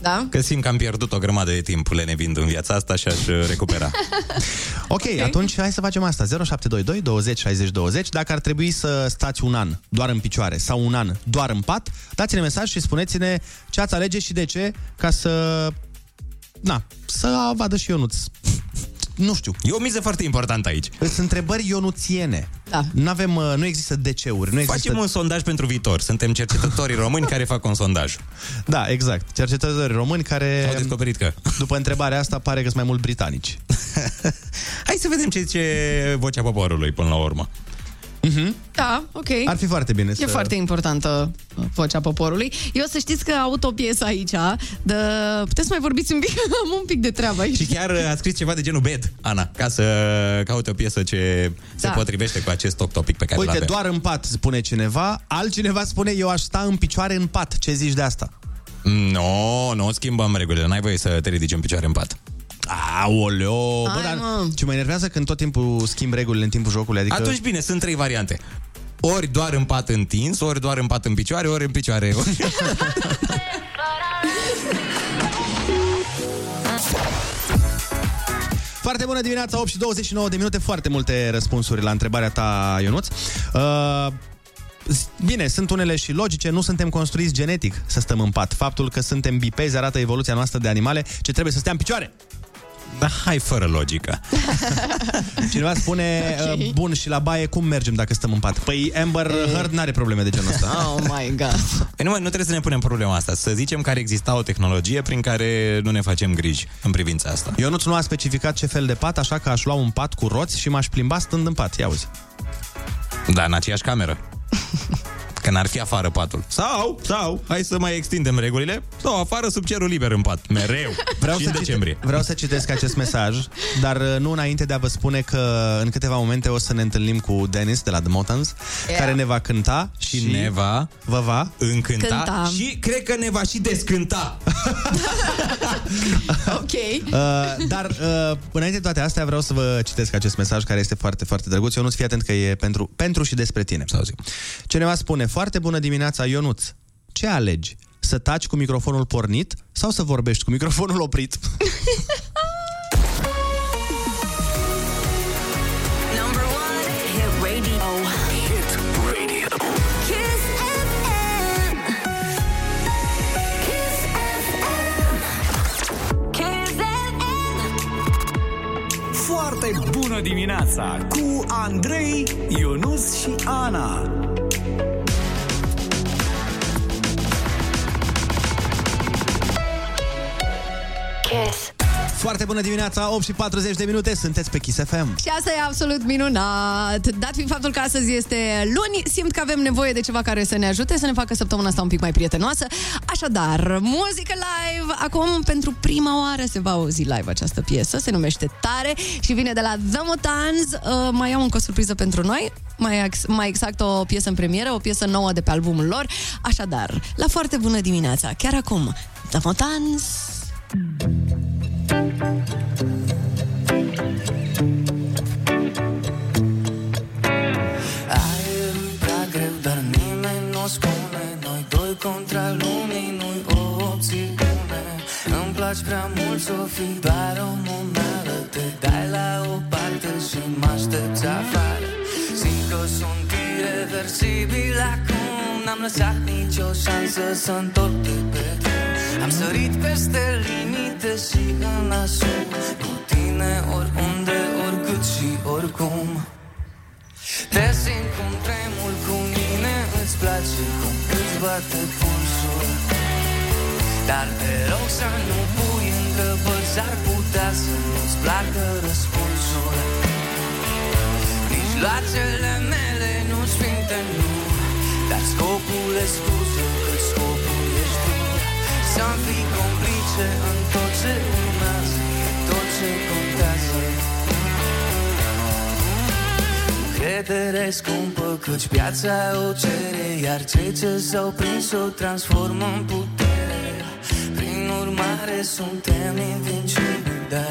Da? Că simt că am pierdut o grămadă de timp lenevind în viața asta și aș uh, recupera. ok, atunci hai să facem asta. 0722 20 60 20. Dacă ar trebui să stați un an doar în picioare sau un an doar în pat, dați-ne mesaj și spuneți-ne ce ați alege și de ce, ca să... Na, să vadă și Ionuț. Nu știu. E o miză foarte importantă aici. Sunt întrebări ionuțiene. Da. Nu avem, uh, nu există DC-uri, nu există... Facem un sondaj pentru viitor. Suntem cercetătorii români care fac un sondaj. Da, exact. Cercetători români care... Au descoperit că. După întrebarea asta pare că sunt mai mult britanici. Hai să vedem ce zice vocea poporului până la urmă. Da, ok. Ar fi foarte bine E să... foarte importantă uh, vocea poporului. Eu să știți că aud o piesă aici, de... puteți să mai vorbiți un pic? Am un pic de treabă aici. Și chiar uh, a scris ceva de genul bed, Ana, ca să caute o piesă ce se Da. potrivește cu acest top topic pe care Uite, îl avem. doar în pat, spune cineva, altcineva spune, eu aș sta în picioare în pat. Ce zici de asta? Nu, nu schimbăm regulile. N-ai voie să te ridici în picioare în pat. Aoleo! Hai, bă, dar mă. ce mă enervează când tot timpul schimb regulile în timpul jocului. Adică... Atunci bine, sunt trei variante. Ori doar în pat întins, ori doar în pat în picioare, ori în picioare. Ori... Foarte bună dimineața, 8 și 29 de minute, foarte multe răspunsuri la întrebarea ta, Ionuț. Uh, Bine, sunt unele și logice, nu suntem construiți genetic să stăm în pat. Faptul că suntem bipezi arată evoluția noastră de animale, ce trebuie să stea în picioare. Da, hai fără logică. Cineva spune, Ok. okay. bun, și la baie cum mergem dacă stăm în pat? Păi Amber Heard n-are probleme de genul ăsta. Oh my god. Păi nu, mă, nu trebuie să ne punem problema asta. Să zicem că ar exista o tehnologie prin care nu ne facem griji în privința asta. Ionuț nu a specificat ce fel de pat, așa că aș lua un pat cu roți și m-aș plimba stând în pat. Ia uzi. Da, în aceeași cameră. Că n-ar fi afară patul. Sau, sau, hai să mai extindem regulile. Sau afară sub cerul liber în pat. Mereu. Vreau și să, în decembrie. cite- vreau să citesc acest mesaj, dar uh, nu înainte de a vă spune că în câteva momente o să ne întâlnim cu Dennis de la The Motans, Yeah. care ne va cânta și, Și ne va vă va încânta Cânta. și cred că ne va și descânta. ok. Uh, dar uh, înainte de toate astea vreau să vă citesc acest mesaj care este foarte, foarte drăguț. Ionuț, fii atent că e pentru, pentru și despre tine. Sau zi. Cineva spune, foarte bună dimineața, Ionuț. Ce alegi? Să taci cu microfonul pornit sau să vorbești cu microfonul oprit? Number one, hit radio. Hit radio. Kiss FM. Kiss FM. Kiss FM. Foarte bună dimineața cu Andrei, Ionus și Ana. Foarte bună dimineața, 8 și 40 de minute, sunteți pe Kiss FM. Și asta e absolut minunat. Dat fiind faptul că astăzi este luni, simt că avem nevoie de ceva care să ne ajute, să ne facă săptămâna asta un pic mai prietenoasă. Așadar, muzică live. Acum, pentru prima oară, se va auzi live această piesă. Se numește Tare și vine de la The Motans. Uh, mai au încă o surpriză pentru noi. Mai, ex- mai exact o piesă în premieră, o piesă nouă de pe albumul lor. Așadar, la foarte bună dimineața, chiar acum, The Motans. Aerul spune Noi doi contra lumii, nu-i o opțiune. Îmi place prea mult să fii doar o momeală Te dai la o parte și mă aștepți afară. Simt că sunt irreversibil acum N-am lăsat nicio șansă să întorc de pe drum. Am sărit peste limite și în asum Cu tine oriunde, oricât și oricum. Te simt cum tremur cu mine Îți place cum îți bate pulsul. Dar te rog să nu pui întrebări S-ar putea să nu-ți placă răspunsul. Mijloacele mele nu sfinte, nu. Dar scopul e scuză Cât scopul ești tu. Să-mi fii complice în tot ce urmează E tot ce contează Încredere scumpă căci piața o cere Iar cei ce s-au prins o transformă în putere. Prin urmare suntem invincibili Da,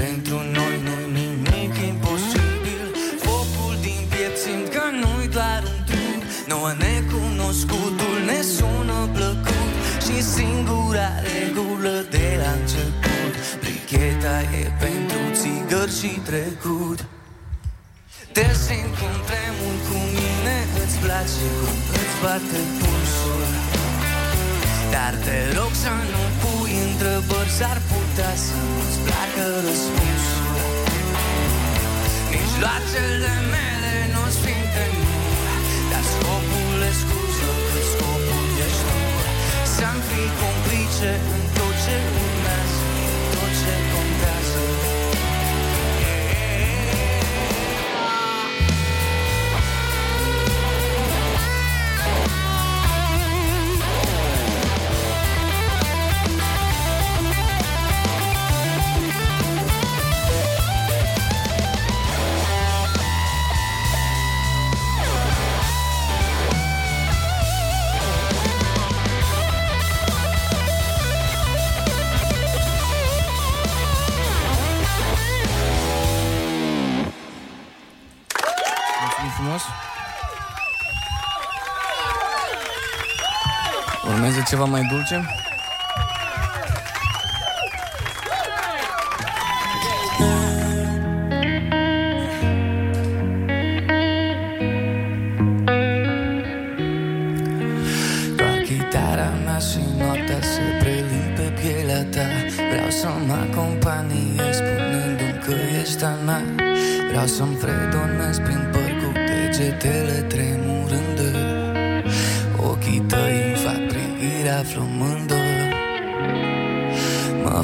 pentru noi nu-i nimic imposibil. Focul din piept simt că nu-i doar un trup Nouă necunoscutul ne sună plăcut. Și singura regulă de la început Bricheta e pentru țigări și trecut te simt cum tremur cu mine Îți place cum îți bate pulsul. Dar te rog să nu pui întrebări S-ar putea să nu-ți placă răspunsul. Mijloacele mele nu sfinte nu Dar scopul e scuză Că scopul ești tu. Să-mi fii complice în tot ce ceva mai dulce.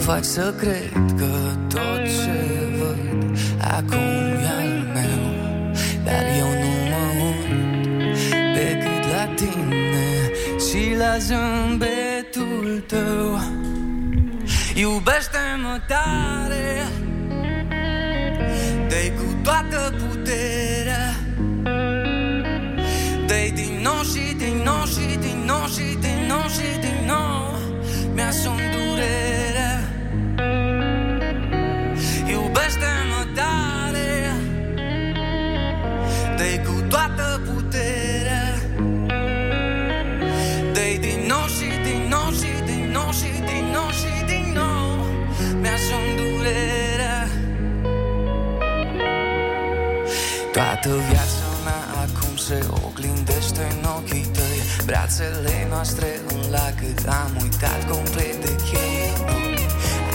Faci să cred Toată viața mea acum se oglindește în ochii tăi. Brațele noastre în lacăt Am uitat complet de cheie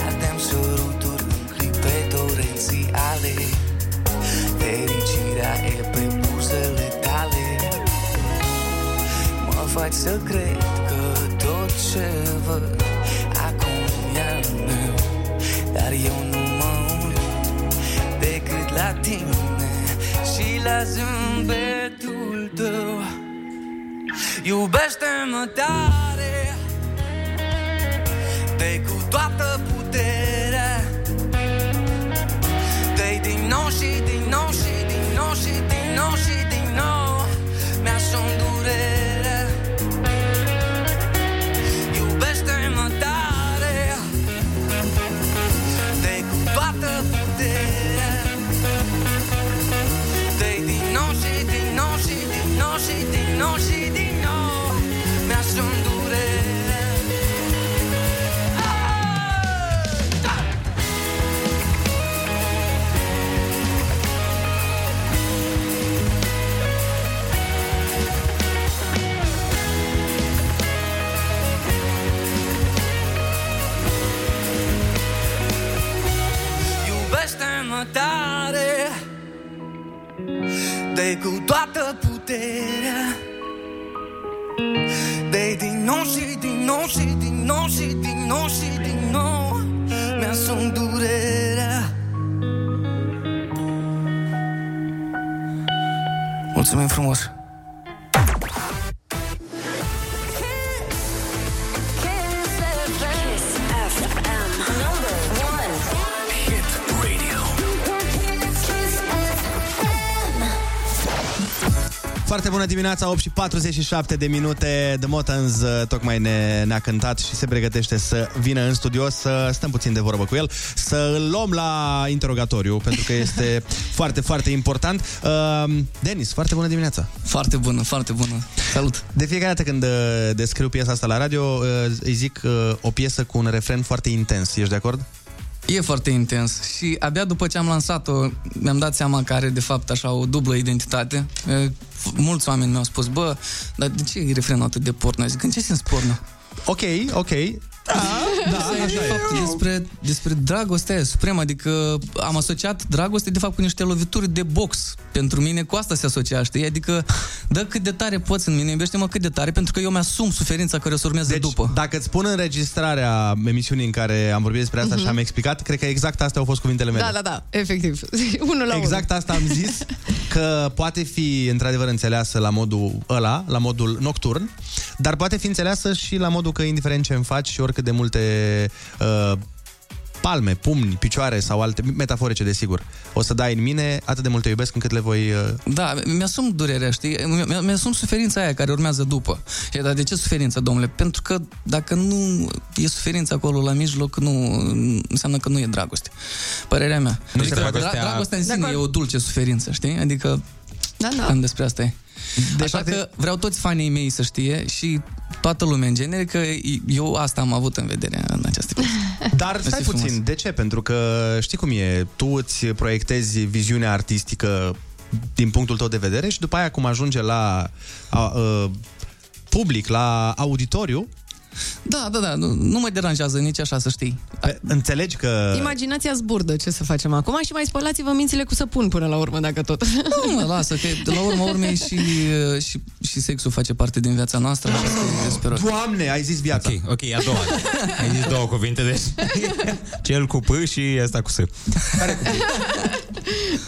Ardem săruturi în clipe torențiale Fericirea e pe buzele tale. Mă faci să cred că tot ce văd Acum e al meu Dar eu nu mă uit decât la tine. și la zâmbetul tău. Iubește-mă tare dă cu toată puterea. Dă din nou și din dă cu toată puterea dă din nou și din nou și din nou și din nou și din nou Mi-asum durerea Mulțumim frumos! Foarte bună dimineața, 8 și 47 de minute. The Motans uh, tocmai ne, ne-a cântat și se pregătește să vină în studio să stăm puțin de vorbă cu el, să îl luăm la interogatoriu, pentru că este foarte, foarte important. Uh, Denis, foarte bună dimineața. Foarte bună, foarte bună. Salut. De fiecare dată când uh, descriu piesa asta la radio, uh, îi zic uh, o piesă cu un refren foarte intens. Ești de acord? E foarte intens și abia după ce am lansat-o mi-am dat seama că are de fapt așa o dublă identitate. E, f- Mulți oameni mi-au spus, bă, dar de ce e refrenul atât de porno? Zic, în ce sens porno? Ok, ok. Da, da, așa de fapt, despre, despre dragostea aia supremă, adică am asociat dragoste de fapt cu niște lovituri de box. Pentru mine cu asta se asocia, știi? Adică dă cât de tare poți în mine, iubește-mă cât de tare, pentru că eu mi-asum suferința care o să urmeze deci, după. dacă îți spun înregistrarea emisiunii în care am vorbit despre asta Mhm. și am explicat, cred că exact astea au fost cuvintele mele. Da, da, da, efectiv. Unul la Exact asta am zis, că poate fi într-adevăr înțeleasă la modul ăla, la modul nocturn, dar poate fi înțeleasă și la modul că indiferent ce îmi faci și oricât de multe uh, palme, pumni, picioare sau alte metaforice, desigur, o să dai în mine, atât de mult te iubesc încât le voi... Uh... Da, mi-asum durerea, știi? Mi- Mi-asum suferința aia care urmează după. Și dar de ce suferință, domnule? Pentru că dacă nu e suferință acolo la mijloc, nu înseamnă că nu e dragoste. Părerea mea. Nu adică se dragostea- dra- dragostea în sine De acord. e o dulce suferință, știi? Adică Da, da. cam despre asta e. Așa că vreau toți fanii mei să știe și toată lumea în genere că eu asta am avut în vedere în această piesă. Dar stai Mersi puțin, frumos. de ce? Pentru că știi cum e, tu îți proiectezi viziunea artistică din punctul tău de vedere și după aia cum ajunge la a, a, public, la auditoriu, Da, da, da, nu, nu mă deranjează nici așa, să știi. Înțelegi că... Imaginația zburdă ce să facem acum și mai spălați-vă mințile cu săpun până la urmă, dacă tot. Nu, mă, lasă, că de la urmă urmei și, și, și sexul face parte din viața noastră. așa că eu sper- Doamne, ai zis viața. Ok, ok, a doua. Ai zis două cuvinte, deci cel cu P și ăsta cu S.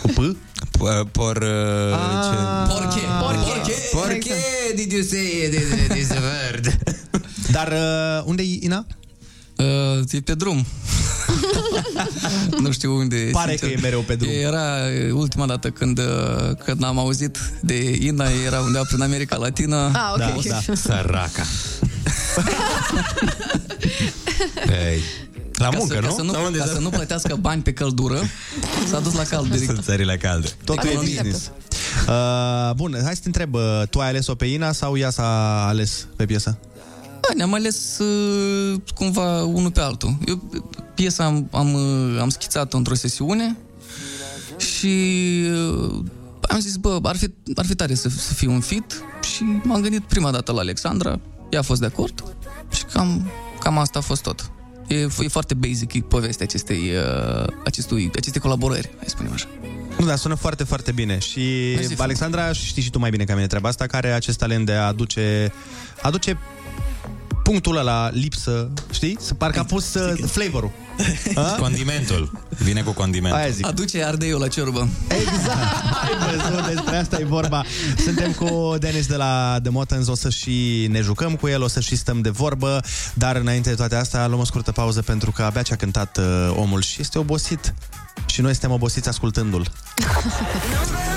Cu P? P- Por... uh, ce? Porche. Porche. Porche did you say this, this word? Dar uh, unde e Ina? Uh, e pe drum. nu știu unde. Pare sincer. că e mereu pe drum. Era uh, ultima dată când, uh, când am auzit de Ina, era undeva prin America Latină. Ah, ok. Da, da. Săraca. Ei, la Ca muncă, să, nu? Ca să nu, La unde ca s-a- să nu plătească bani pe căldură, s-a dus la cald direct. Sunt țările calde. Totul e business. Uh, bun, hai să te întreb, uh, tu ai ales-o pe Ina sau ea s-a ales pe piesă? Da, ne-am ales uh, cumva unul pe altul. Eu piesa am, am, uh, am schițat-o într-o sesiune și uh, am zis, bă, ar fi, ar fi tare să, să fie un fit și m-am gândit prima dată la Alexandra, ea a fost de acord și cam, cam asta a fost tot. E, e foarte basic e povestea acestei, uh, acestui, acestei colaborări, hai să spunem așa. Nu, dar sună foarte, foarte bine. Și Mersi Alexandra, știi și tu mai bine ca mine treaba asta, care are acest talent de a aduce, aduce punctul ăla lipsă, știi? Să parcă a pus uh, flavorul. A? Condimentul. Vine cu condimentul. Aia zic. Aduce ardeiul la ciorbă. Exact, ai văzut, despre asta e vorba. Suntem cu Denis de la The Motans, o să și ne jucăm cu el, o să și stăm de vorbă, dar înainte de toate astea luăm o scurtă pauză pentru că abia ce-a cântat uh, omul și este obosit. Și noi suntem obosiți ascultându-l.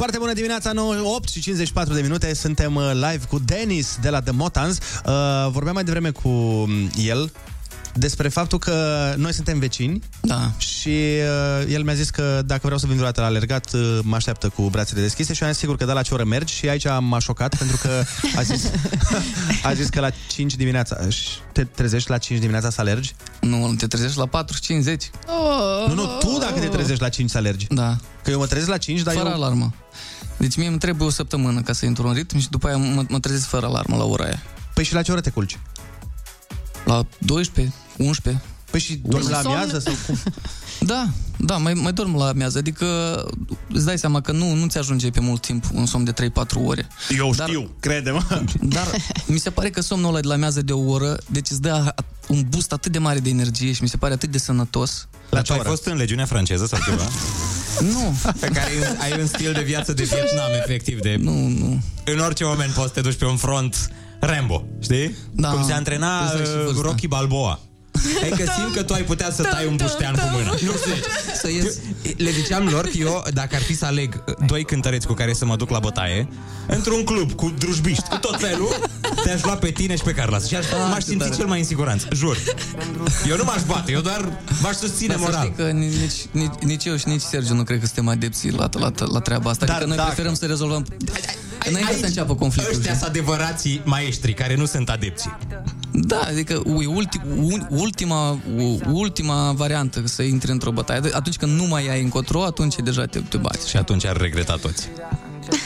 Foarte bună dimineața, 9, 8 și 54 de minute, suntem uh, live cu Denis de la The Motans. Uh, vorbeam mai devreme cu um, el despre faptul că noi suntem vecini da. și uh, el mi-a zis că dacă vreau să vin vreodată la alergat, uh, mă așteaptă cu brațele deschise și eu am zis sigur că da la ce oră mergi și aici m-a șocat pentru că a zis, a zis că la 5 dimineața și te trezești la 5 dimineața să alergi? Nu, te trezești la 4 50. Oh. Nu, nu, tu dacă te trezești la 5 să alergi. Da. Că eu mă trezesc la 5, dar fără eu... alarmă. Deci mie îmi trebuie o săptămână ca să intru în ritm și după aia mă, mă trezesc fără alarmă la ora aia. Păi și la ce oră te culci? La 12, 11. Păi și dormi la amiază sau cum? Da, da, mai, mai dorm la amiază. Adică îți dai seama că nu, nu ți ajunge pe mult timp un somn de 3-4 ore. Eu dar, știu, crede-mă. Dar mi se pare că somnul ăla de la amiază de o oră, deci îți dă un boost atât de mare de energie și mi se pare atât de sănătos. La tu ai fost în legiunea franceză sau ceva? Nu. Pe care ai, ai un stil de viață de Vietnam, efectiv. De... Nu, nu. În orice moment poți să te duci pe un front Rambo, știi? Da. Cum se antrena Îți dai și uh, vârsta. Rocky Balboa. Adică simt că tu ai putea să tai un buștean cu mâna. Nu știu Să ies. Le ziceam lor că eu, dacă ar fi să aleg uh, doi cântăreți cu care să mă duc la bătaie, într-un club cu drujbiști, cu tot felul, te-aș lua pe tine și pe Carla. Și aș, m-aș simți cel mai în siguranță, jur. Eu nu m-aș bate, eu doar m-aș susține Dar să moral. știi că nici, nici, nici eu și nici Sergiu nu cred că suntem adepții la, la, la treaba asta. Dar adică noi dacă- preferăm să rezolvăm înainte să înceapă conflictul. Ăștia sunt adevărații maestri care nu sunt adepții. Da, adică e ulti, un, ultima, u- ultima variantă să intri într-o bătaie. Atunci când nu mai ai încotro, atunci deja te, te bați. Și atunci ar regreta toți.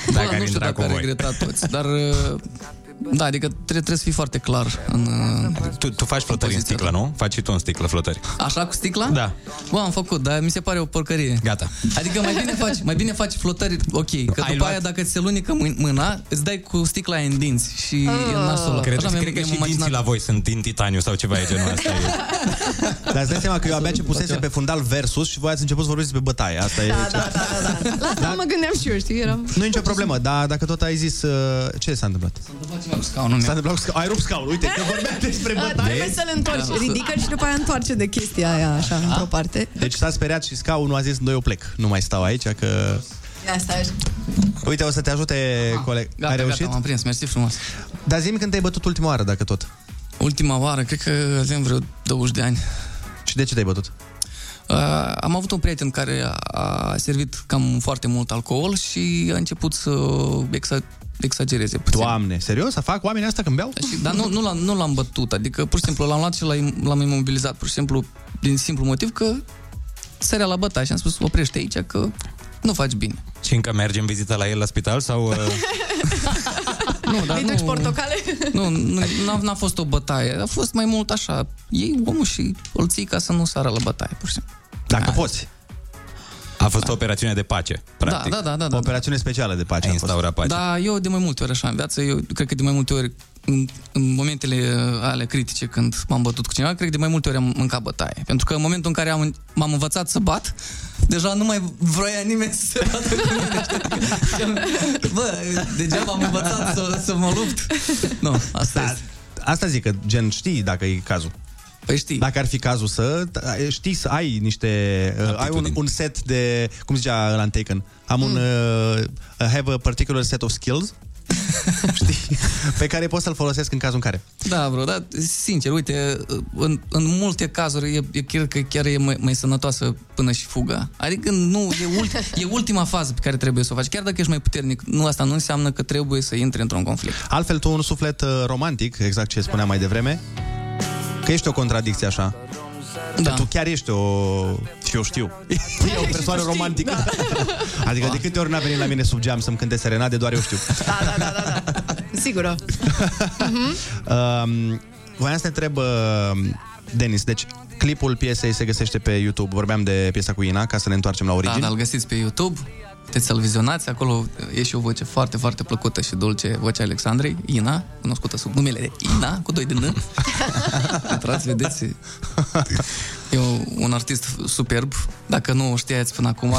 Bă, Dacă ar nu știu intra dacă cu ar voi. regreta toți, dar... uh, Da, adică trebuie, trebuie să fii foarte clar în... uh, Tu, tu faci flotări în sticlă, nu? Faci și tu în sticlă flotări. Așa cu sticla? Da. Bă, am făcut, dar mi se pare o porcărie. Gata. Adică mai bine faci, mai bine faci flotări, ok, că Ai după luat- aia dacă ți se lunecă mâ- mâna, îți dai cu sticla aia în dinți și e nasul ăla. Cred, Așa mi-am- cred că mi-am și imaginat. dinții la voi sunt din titaniu sau ceva e genul ăsta. Dar îți dai seama că eu abia ce pusese pe fundal versus și voi ați început să vorbiți despre bătaie. Asta e... Da, da, da, da, da. La asta mă gândeam și eu, știi? Eram... Nu e nicio problemă, dar dacă tot ai zis... Uh, ce s-a întâmplat? Cu scaunul S-a întâmplat cu scaunul. Ai rupt scaunul. Uite, că vorbeam despre bătaie. Trebuie să-l întorci. Ridică și după aia întoarce de chestia aia, așa, într-o parte. Deci s-a speriat și scaunul a zis, noi eu plec. Nu mai stau aici, că... Asta e. Uite, o să te ajute coleg. Gata, ai reușit? gata, m-am prins, mersi frumos. Dar zi când te-ai bătut ultima oară, dacă tot. Ultima oară, cred că avem vreo 20 de ani. Și de ce te-ai bătut? Uh, am avut un prieten care a, a servit cam foarte mult alcool și a început să exa, exagereze puțin. Doamne, serios? Să fac oamenii asta când beau? Și, dar nu, nu, l-am, nu l-am bătut, adică pur și simplu l-am luat și l-am, l-am imobilizat, pur și simplu din simplu motiv că sărea la bătaie și am spus oprește aici că nu faci bine. Și încă mergi în vizită la el la spital sau... Uh... Nu, dar Îi duci portocale? Nu, nu n-a, n-a fost o bătaie, a fost mai mult așa. Ei omul și îl ții ca să nu sară la bătaie, pur și simplu. Dacă poți. A fost o operațiune de pace, practic. Da, da, da, da, da. O operațiune specială de pace. a fost. Instaura pace. Da, eu de mai multe ori așa în viață, eu cred că de mai multe ori în, în momentele uh, ale critice când m-am bătut cu cineva, cred că de mai multe ori am mâncat bătaie. Pentru că în momentul în care am, m-am învățat să bat, deja nu mai vroia nimeni să se bată cu mine. Bă, degeaba am învățat să, să mă lupt. Nu, asta da, este. Asta zic, că gen știi dacă e cazul. Păi știi. Dacă ar fi cazul să știi să ai niște uh, ai un, un set de cum zicea ăla în Taken. Am un uh, I have a particular set of skills știi, pe care pot să-l folosesc în cazul în care. Da, bro, dar sincer, uite, în, în multe cazuri, e, e, cred că chiar e mai, mai sănătoasă până și fuga. Adică nu, e, ulti, e ultima fază pe care trebuie să o faci. Chiar dacă ești mai puternic, nu asta nu înseamnă că trebuie să intri într-un conflict. Altfel, tu un suflet uh, romantic, exact ce spuneam mai devreme, că ești o contradicție așa. Da. Tu chiar ești o... și eu știu. E o persoană romantică. Adică de câte ori n-a venit la mine sub geam să-mi cânte serenade, doar eu știu. Da, da, da, da, da. Sigură. Um, voiam să te întreb, uh, Denis, deci clipul piesei se găsește pe YouTube. Vorbeam de piesa cu Ina, ca să ne întoarcem la Da, origini. dar îl găsiți pe YouTube, puteți să-l vizionați, acolo e și o voce foarte, foarte plăcută și dulce, vocea Alexandrei, Ina, cunoscută sub numele de Ina, cu doi de N. Intrați, vedeți. E un artist superb, dacă nu o știați până acum.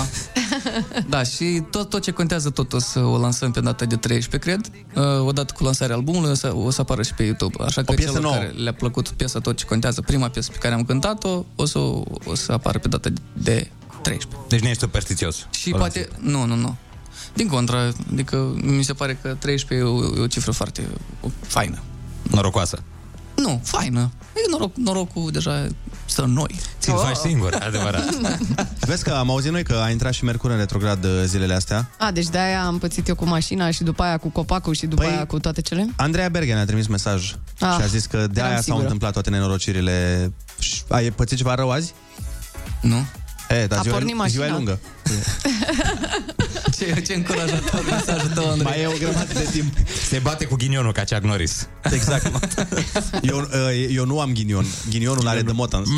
Da, și tot, tot ce contează tot o să o lansăm pe data de 13, cred. Uh, Odată cu lansarea albumului o să, o să apară și pe YouTube. Așa că piesă celor nouă. care le-a plăcut piesa tot ce contează, prima piesă pe care am cântat-o, o să, o să apară pe data de 13. Deci nu ești superstițios. Și poate... Nu, nu, nu. Din contră, adică mi se pare că 13 e o, e o cifră foarte o, faină. Norocoasă. Nu, faină. E noroc, norocul deja stă în noi. Ți-l faci singur, adevărat. Vezi că am auzit noi că a intrat și Mercur în retrograd uh, zilele astea. A, deci de-aia am pățit eu cu mașina și după aia cu copacul și după Păi- aia cu toate cele? Andreea Berge ne-a trimis mesaj Ah, și a zis că de eram aia s-au sigură. întâmplat toate nenorocirile. Și Ai pățit ceva rău azi? Nu. E, dar A ziua, pornit e, ziua e mașina. lungă. Ce, ce încurajator mesajul tău, Andrei. Mai e o grămadă de timp. Se bate cu ghinionul ca Chuck Norris. Exact. Eu, uh, eu nu am ghinion. Ghinionul are de motans.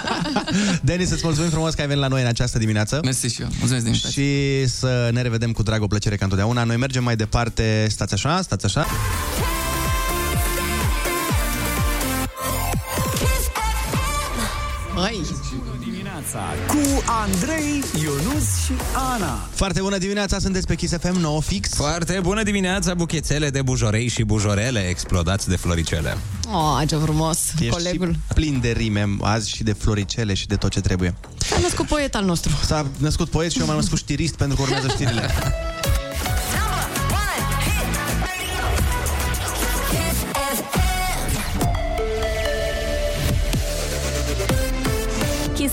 Denis, îți mulțumim frumos că ai venit la noi în această dimineață. Mersi și eu. Mulțumesc de invitație. Și să ne revedem cu drag o plăcere ca întotdeauna. Noi mergem mai departe. Stați așa, stați așa. Măi! Dimineața cu Andrei, Ionus și Ana. Foarte bună dimineața, sunteți pe Kiss FM 9 fix. Foarte bună dimineața, buchețele de bujorei și bujorele explodați de floricele. Oh, ce frumos! Ești Colegul. și plin de rime azi și de floricele și de tot ce trebuie. S-a născut poet al nostru. S-a născut poet și eu m-am născut știrist pentru că urmează știrile.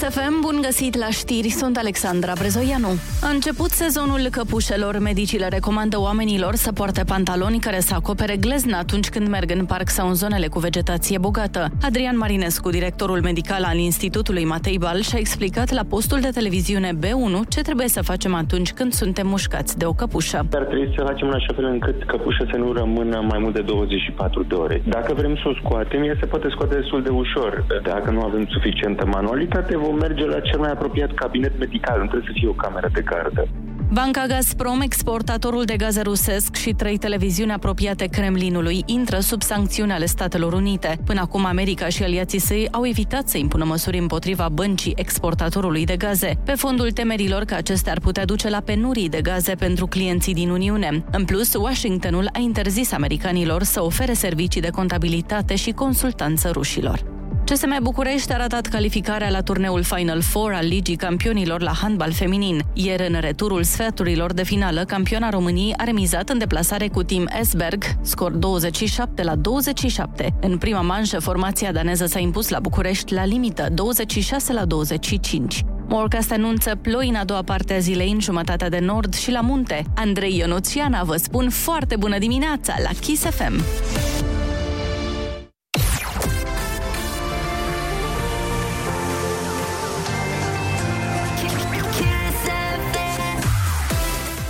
Kiss FM, bun găsit la știri, sunt Alexandra Brezoianu. A început sezonul căpușelor. Medicii le recomandă oamenilor să poarte pantaloni care să acopere glezna atunci când merg în parc sau în zonele cu vegetație bogată. Adrian Marinescu, directorul medical al Institutului Matei Bal, și-a explicat la postul de televiziune B1 ce trebuie să facem atunci când suntem mușcați de o căpușă. Ar trebui să facem în așa fel încât căpușa să nu rămână mai mult de 24 de ore. Dacă vrem să o scoatem, ea se poate scoate destul de ușor. Dacă nu avem suficientă manualitate, vom merge la cel mai apropiat cabinet medical. Nu trebuie să fie o cameră de gardă. Banca Gazprom, exportatorul de gaze rusesc și trei televiziuni apropiate Kremlinului intră sub sancțiuni ale Statelor Unite. Până acum, America și aliații săi au evitat să impună măsuri împotriva băncii exportatorului de gaze, pe fondul temerilor că acestea ar putea duce la penurii de gaze pentru clienții din Uniune. În plus, Washingtonul a interzis americanilor să ofere servicii de contabilitate și consultanță rușilor. CSM București a ratat calificarea la turneul Final Four al Ligii Campionilor la handbal feminin. Ieri, în returul sferturilor de finală, campiona României a remizat în deplasare cu Team Esberg, scor 27 la 27. În prima manșă, formația daneză s-a impus la București la limită, 26 la 25. Morcast anunță ploi în a doua parte a zilei în jumătatea de nord și la munte. Andrei Ionuțiana vă spun foarte bună dimineața la Kiss FM.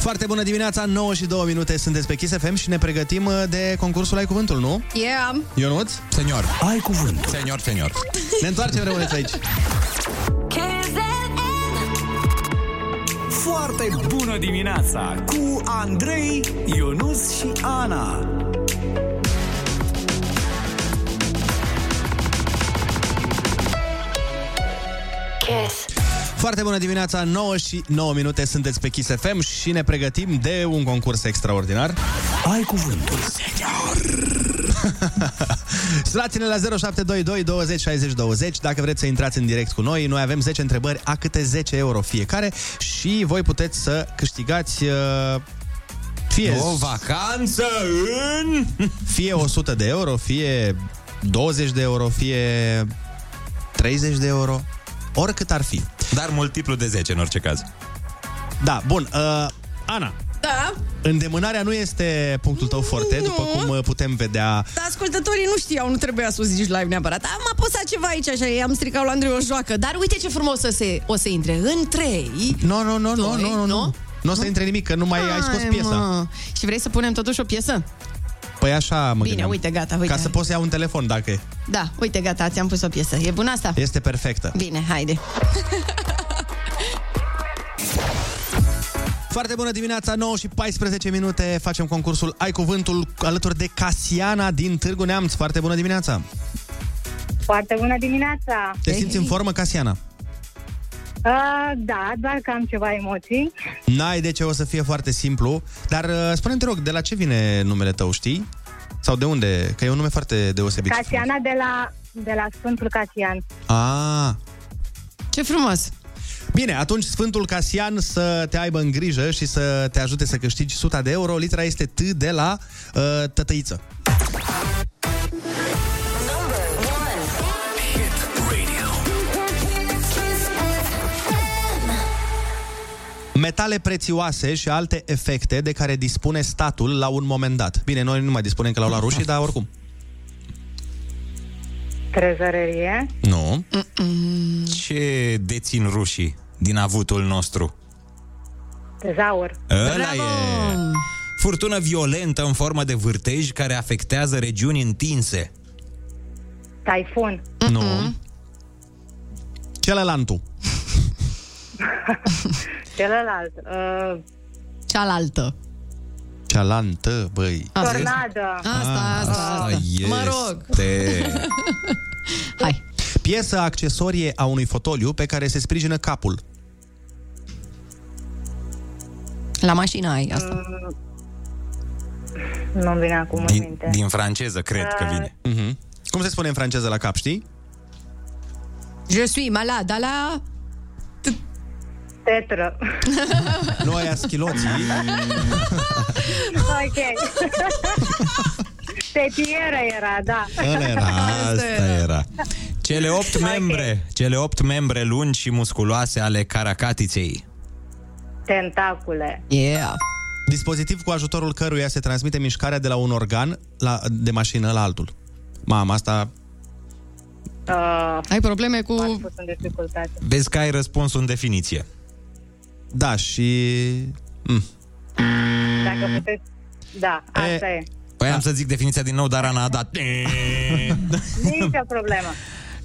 Foarte bună dimineața, 9 și 2 minute sunteți pe Kiss FM și ne pregătim uh, de concursul Ai Cuvântul, nu? Yeah. Ionuț? Senior. Ai Cuvântul. Senior, senior. Ne întoarcem, rămâneți aici. Foarte bună dimineața cu Andrei, Ionus și Ana. Kiss. Foarte bună dimineața, 9 și 9 minute sunteți pe Kiss FM și ne pregătim de un concurs extraordinar. Ai Cuvântul. Sunați-ne la 0722 20 60 20 dacă vreți să intrați în direct cu noi. Noi avem 10 întrebări a câte 10 euro fiecare și voi puteți să câștigați uh, fie O vacanță în... fie 100 de euro, fie 20 de euro, fie 30 de euro, oricât ar fi. Dar multiplu de 10 în orice caz. Da, bun. Uh, Ana, Da, îndemânarea nu este punctul tău forte, Nu. după cum uh, putem vedea. dar ascultătorii nu știau, nu trebuia să o zici live neapărat. Am apăsat ceva aici, așa, i-am stricat la Andrei o joacă. Dar uite ce frumos să se, o să intre. În 3... Nu, nu, nu, nu, Doi, nu, nu, nu. Nu o să intre nimic, că nu mai ai scos Hai, piesa. mă. Și vrei să punem totuși o piesă? Păi așa mă Bine, gândeam. uite, gata, uite. Ca să poți să iau un telefon dacă e. Da, uite, gata, ți-am pus o piesă. E bună asta? Este perfectă. Bine, haide. Foarte bună dimineața, 9 și 14 minute. Facem concursul Ai Cuvântul alături de Casiana din Târgu Neamț. Foarte bună dimineața. Foarte bună dimineața! Te simți în formă, Casiana? Uh, da, doar că am ceva emoții. N-ai de ce, o să fie foarte simplu. Dar uh, spune-mi, te rog, de la ce vine numele tău, știi? Sau de unde? Că e un nume foarte deosebit. Casiana de la, de la Sfântul Casian. Ah. Ce frumos! Bine, atunci Sfântul Casian să te aibă în grijă și să te ajute să câștigi 100 de euro. Litera este T de la uh, tătăiță. Metale prețioase și alte efecte de care dispune statul la un moment dat. Bine, noi nu mai dispunem că l-au la rușii, dar oricum. Trezărerie. Nu. Ce dețin rușii din avutul nostru? Tezaur. Ăla e furtună violentă în formă de vârtej care afectează regiuni întinse. Taifun. Nu. Celălaltul. Celălalt. Uh, Cealaltă. Cealaltă, băi. tornadă. Asta, asta, asta. este. Mă rog. Hai. Piesă accesorie a unui fotoliu pe care se sprijină capul. La mașină ai asta. Mm, Nu-mi vine acum în Din, minte. din franceză, cred că vine. Uh-huh. Cum se spune în franceză la cap, știi? Je suis malade, la... Tetră. Nu aia schiloții. ok. Tetieră era, da. Ăla era. Asta era. Cele opt membre, cele opt membre lungi și musculoase ale caracatiței. Tentacule. Yeah. Dispozitiv cu ajutorul căruia se transmite mișcarea de la un organ la, de mașină la altul. Mama, asta... Uh, Ai probleme cu... m-ați pus în dificultate. Vezi că ai răspunsul în definiție. Da, și... Mm. Dacă puteți... Da, asta e. Păi am să zic definiția din nou, dar Ana a dat. Nicio problemă.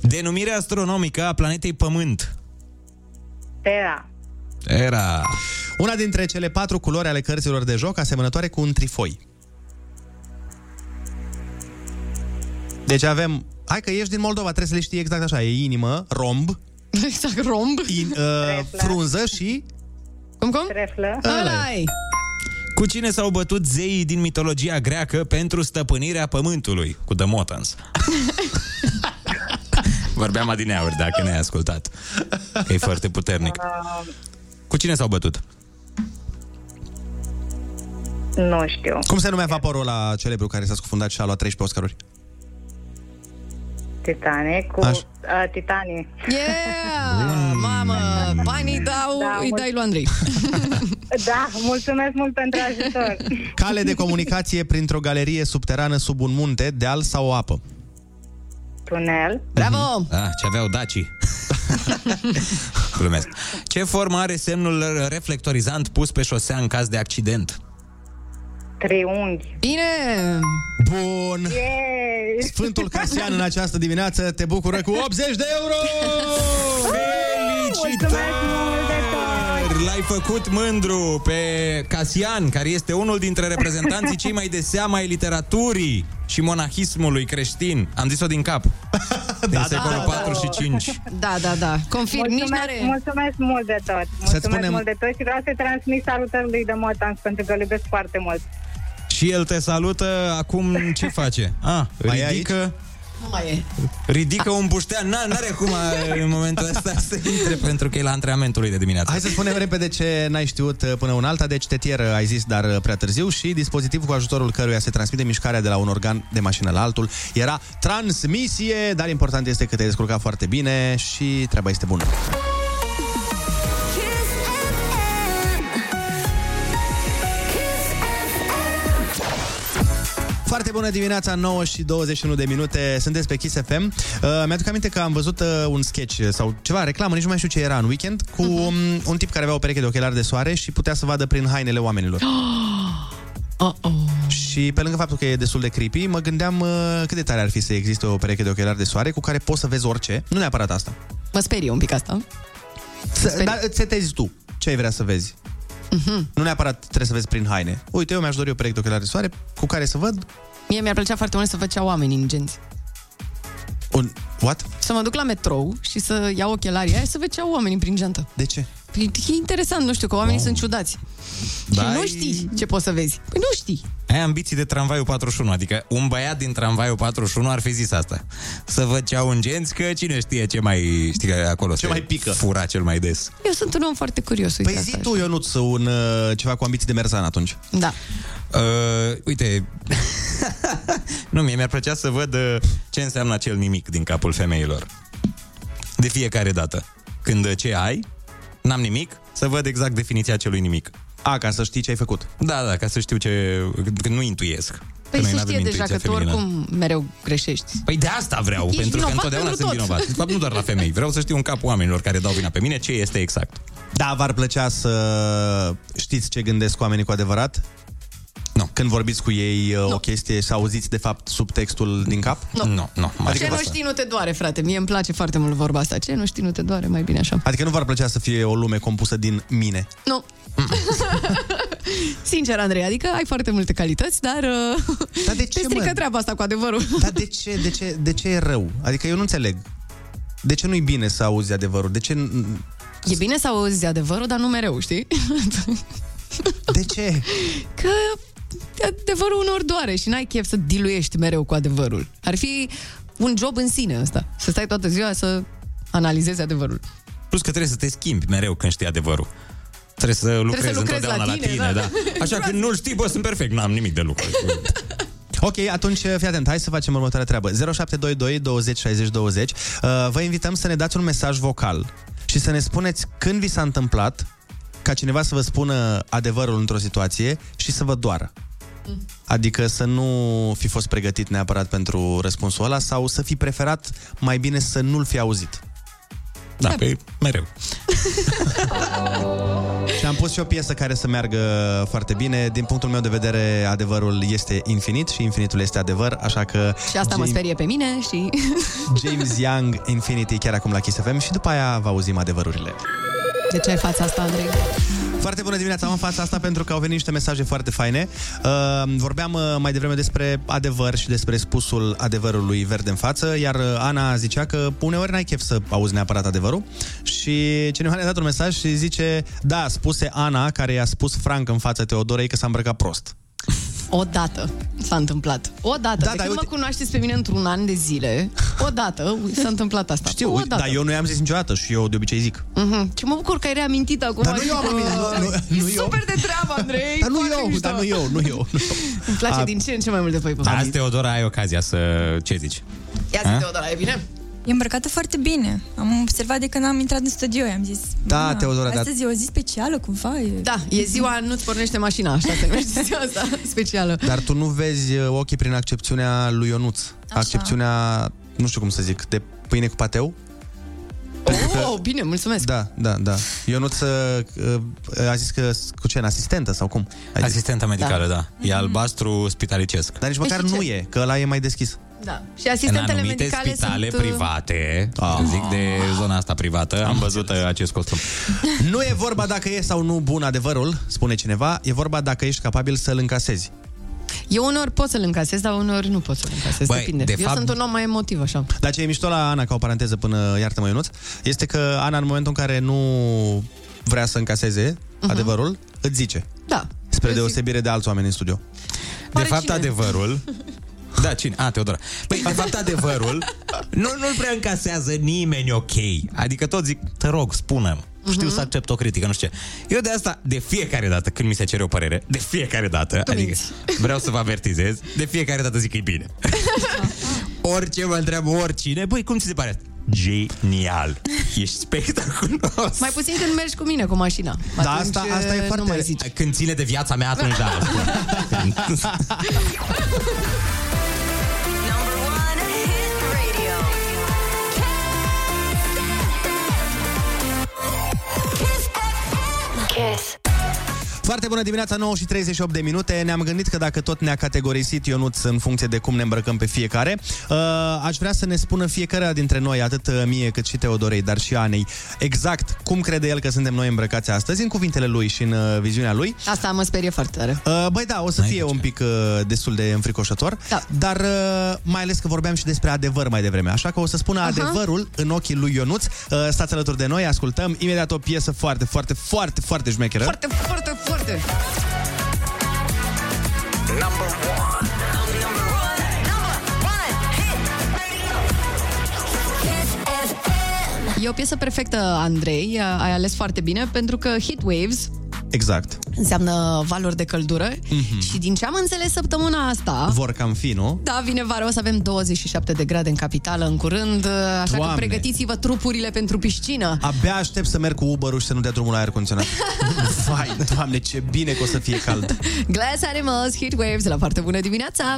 Denumirea astronomică a planetei Pământ. Terra. Era... Una dintre cele patru culori ale cărților de joc asemănătoare cu un trifoi. Deci avem... Hai că ești din Moldova, trebuie să le știi exact așa. E inimă, romb, Exact, romb. in, uh, frunză și... Cum, cum? Treflă. Ăla-i. Cu cine s-au bătut zeii din mitologia greacă pentru stăpânirea pământului? Cu The Motans. Vorbeam adineauri, dacă ne-ai ascultat. Că e foarte puternic. Uh, Cu cine s-au bătut? nu știu. Cum se numea vaporul la celebru care s-a scufundat și a luat 13 Oscaruri? Titanic cu... Așa. Uh, Titanic. Yeah! Mamă, banii dau, Da, îi mult- dai lui Andrei. Da, mulțumesc mult pentru ajutor. Cale de comunicație printr-o galerie subterană sub un munte, deal sau o apă. Tunel. Bravo! Ah, ce aveau dacii. Glumesc. Ce formă are semnul reflectorizant pus pe șosea în caz de accident? Triunghi. Bine! Bun! Yes! Sfântul Casian în această dimineață te bucură cu 80 de euro! Felicitări! L-ai făcut mândru pe Casian, care este unul dintre reprezentanții cei mai de seamă ai literaturii și monahismului creștin. Am zis-o din cap. Din secolul 4 și 5. Da, da, da. Confirm, nici mulțumesc, n-are... mulțumesc mult de tot. Mulțumesc spunem- mult de tot și vreau să transmit salutări lui de Motans pentru că îl iubesc foarte mult. Și el te salută, acum ce face? Ah, Mai e ridică... Nu mai e. Ridică un buștean, n- n-are cum în momentul ăsta să intre pentru că e la antrenamentul lui de dimineață. Hai să spunem repede ce n-ai știut uh, până un alta. Deci tetieră ai zis, dar uh, prea târziu și dispozitivul cu ajutorul căruia se transmite mișcarea de la un organ de mașină la altul era transmisie, dar important este că te-ai descurcat foarte bine și treaba este bună. Foarte bună dimineața, 9 și 21 de minute, sunteți pe Kiss FM. Uh, mi-aduc aminte că am văzut uh, un sketch sau ceva, reclamă, nici nu mai știu ce era în weekend, cu um, un tip care avea o pereche de ochelari de soare și putea să vadă prin hainele oamenilor. Oh-oh. Și pe lângă faptul că e destul de creepy, mă gândeam uh, cât de tare ar fi să existe o pereche de ochelari de soare cu care poți să vezi orice, nu neapărat asta. Mă sperie un pic asta. Să, dar îți setezi tu ce ai vrea să vezi. Mhm. Nu neapărat trebuie să vezi prin haine. Uite, eu mi-aș dori o pereche de ochelari de soare cu care să văd Mie mi-ar plăcea foarte mult să văd ce au oamenii în genți. un... What? Să mă duc la metrou și să iau ochelarii aia și să văd ce au oamenii prin geantă. De ce? Păi, e interesant, nu știu, că oamenii sunt ciudați. Da, și nu e- știi ce poți să vezi. Păi nu știi. Ai ambiții de tramvaiul 41, adică un băiat din tramvaiul 41 ar fi zis asta. Să văd ce au în genți, că cine știe ce mai, știi că acolo ce mai pică. fura cel mai des. Eu sunt un om foarte curios, uite Păi asta. zi tu, Ionuț, un, uh, ceva cu ambiții de merzan atunci. Da. Uh, uite, nu, mie mi-ar plăcea să văd uh, ce înseamnă acel nimic din capul femeilor. De fiecare dată. Când uh, ce ai, n-am nimic, să văd exact definiția acelui nimic. A, ca să știi ce ai făcut. Da, da, ca să știu ce... Că nu intuiesc. Păi noi se n-avem știe deja intuiția că tu feminină. oricum mereu greșești. Păi de asta vreau, Ești pentru că vinovat întotdeauna pentru sunt tot. vinovat. De fapt, nu doar la femei. Vreau să știu în capul oamenilor care dau vina pe mine ce este exact. Da, v-ar plăcea să știți ce gândesc oamenii cu adevărat? Nu. Când vorbiți cu ei uh, o chestie, să auziți de fapt subtextul din cap? Nu. Nu, nu. ce nu știi, nu te doare, frate. Mie îmi place foarte mult vorba asta. Ce nu știi, nu te doare, mai bine așa. Adică nu v-ar plăcea să fie o lume compusă din mine. Nu. Sincer, Andrei, adică ai foarte multe calități, dar, uh, dar de ce, te strică mă? treaba asta cu adevărul. Dar de ce, de, ce, de ce e rău? Adică eu nu înțeleg. De ce nu-i bine să auzi adevărul? De ce... E bine să auzi adevărul, dar nu mereu, știi? De ce? Că adevărul unor doare și n-ai chef să diluiești mereu cu adevărul. Ar fi un job în sine ăsta. Să stai toată ziua să analizezi adevărul. Plus că trebuie să te schimbi mereu când știi adevărul. Trebuie să lucrezi, să lucrezi întotdeauna la la tine, tine, da. da. Așa că nu știi, bă, sunt perfect, n-am nimic de lucru. Ok, atunci fii atent, hai să facem următoarea treabă. 0722 20 60 20. Uh, vă invităm să ne dați un mesaj vocal și să ne spuneți când vi s-a întâmplat ca cineva să vă spună adevărul într-o situație și să vă doară. Adică să nu fi fost pregătit neapărat pentru răspunsul ăla sau să fi preferat mai bine să nu-l fi auzit. Da, pe mereu. Și am pus și o piesă care să meargă foarte bine. Din punctul meu de vedere, adevărul este infinit și infinitul este adevăr, așa că... Și asta mă James, sperie pe mine și... James Young, Infinity, chiar acum la Kiss FM și după aia vă auzim adevărurile. De ce ai fața asta, Andrei? Foarte bună dimineața, am în fața asta pentru că au venit niște mesaje foarte faine. Uh, vorbeam uh, mai devreme despre adevăr și despre spusul adevărului verde în față, iar uh, Ana zicea că uneori n-ai chef să auzi neapărat adevărul și cineva ne-a dat un mesaj și zice, da, spuse Ana care i-a spus Frank în fața Teodorei că s-a îmbrăcat prost. Odată s-a întâmplat. Odată. Da, de când mă cunoașteți pe mine într-un an de zile, odată s-a întâmplat asta. Știu, uite, odată. dar eu nu i-am zis niciodată și eu de obicei zic. Mhm. Ce mă bucur că ai reamintit acum. Dar nu eu am amintit, nu- nu- nu E eu. super de treabă, Andrei. Dar nu foarte eu, mișto. dar nu eu, nu eu. Nu. Îmi place A- din ce în ce mai mult de voi. pe Azi, Teodora, ai ocazia să... Ce zici? Ia zi, A? Teodora, e bine? E îmbrăcată foarte bine. Am observat de când am intrat în studio, i-am zis. Da, "Ma, Teodora, da." Astăzi e o zi specială, cumva. E... Da, e ziua nu-ți pornește mașina, așa se numește ziua asta specială. Dar tu nu vezi uh, ochii prin accepțiunea lui Ionuț. Așa. Accepțiunea, nu știu cum să zic, de pâine cu pateu? Pentru că Oh, bine, mulțumesc. Da, da, da. Ionuț uh, uh, a zis că cu ce, în asistentă sau cum? Ai zis? Asistenta medicală, da. da. E albastru spitalicesc. Dar nici măcar Păi și nu ce? e, că ăla e mai deschis. Da. Și În asistentele anumite medicale spitale sunt... uh, private, ah. zic de zona asta privată, am văzut uh, acest costum. Nu e vorba dacă e sau nu bun adevărul, spune cineva, e vorba dacă ești capabil să-l încasezi. Eu uneori pot să-l încasez, dar uneori nu pot să-l încasez. Băi, Depinde. de Eu fapt- sunt un om mai emotiv, așa. Dar ce e mișto la Ana, ca o paranteză până, iartă-mă Ionuț, este că Ana, în momentul în care nu vrea să încaseze uh-huh. adevărul, îți zice. Da. Spre deosebire de alți oameni în studio. De fapt, adevărul... Da, cine? A, Teodora. Păi, de fapt, adevărul nu, nu-l prea încasează nimeni ok. Adică tot zic, te rog, spune știu să accept o critică, nu știu ce. Eu de asta, de fiecare dată când mi se cere o părere, de fiecare dată, Tu adică minți. vreau să vă avertizez, de fiecare dată zic că e bine. Orice mă întreabă oricine, băi, cum ți se pare asta? Genial! Ești spectaculos! Mai puțin când mergi cu mine cu mașina. Da, Atunci, asta- asta e nu foarte- mai zici. Când ține de viața mea, atunci da. Kiss. Foarte bună dimineața, 9 și 38 de minute. Ne-am gândit că dacă tot ne-a categorisit Ionuț în funcție de cum ne îmbrăcăm pe fiecare, uh, aș vrea să ne spună fiecare dintre noi, atât uh, mie cât și Teodorei, dar și Anei, exact cum crede el că suntem noi îmbrăcați astăzi, în cuvintele lui și în uh, viziunea lui. Asta mă sperie foarte tare. Uh, băi, da, o să fie un pic uh, destul de înfricoșător, Da. dar uh, mai ales că vorbeam și despre adevăr mai devreme, așa că o să spună Aha. adevărul în ochii lui Ionuț. Uh, stați alături de noi, ascultăm imediat o piesă foarte, foarte, foarte, foarte șmecheră. Foarte, foarte, foarte. E o piesă perfectă, Andrei. Ai ales foarte bine, pentru că Heat Waves Exact. înseamnă valori de căldură Mhm. și din ce am înțeles săptămâna asta... Vor cam fi, nu? Da, vine vara, o să avem 27 de grade în capitală în curând, așa Doamne. că pregătiți-vă trupurile pentru piscină. Abia aștept să merg cu Uber-ul și să nu dea drumul la aer condiționat. Vai, doamne, ce bine că o să fie cald. Glass Animals, Heat Waves, la foarte bună dimineața!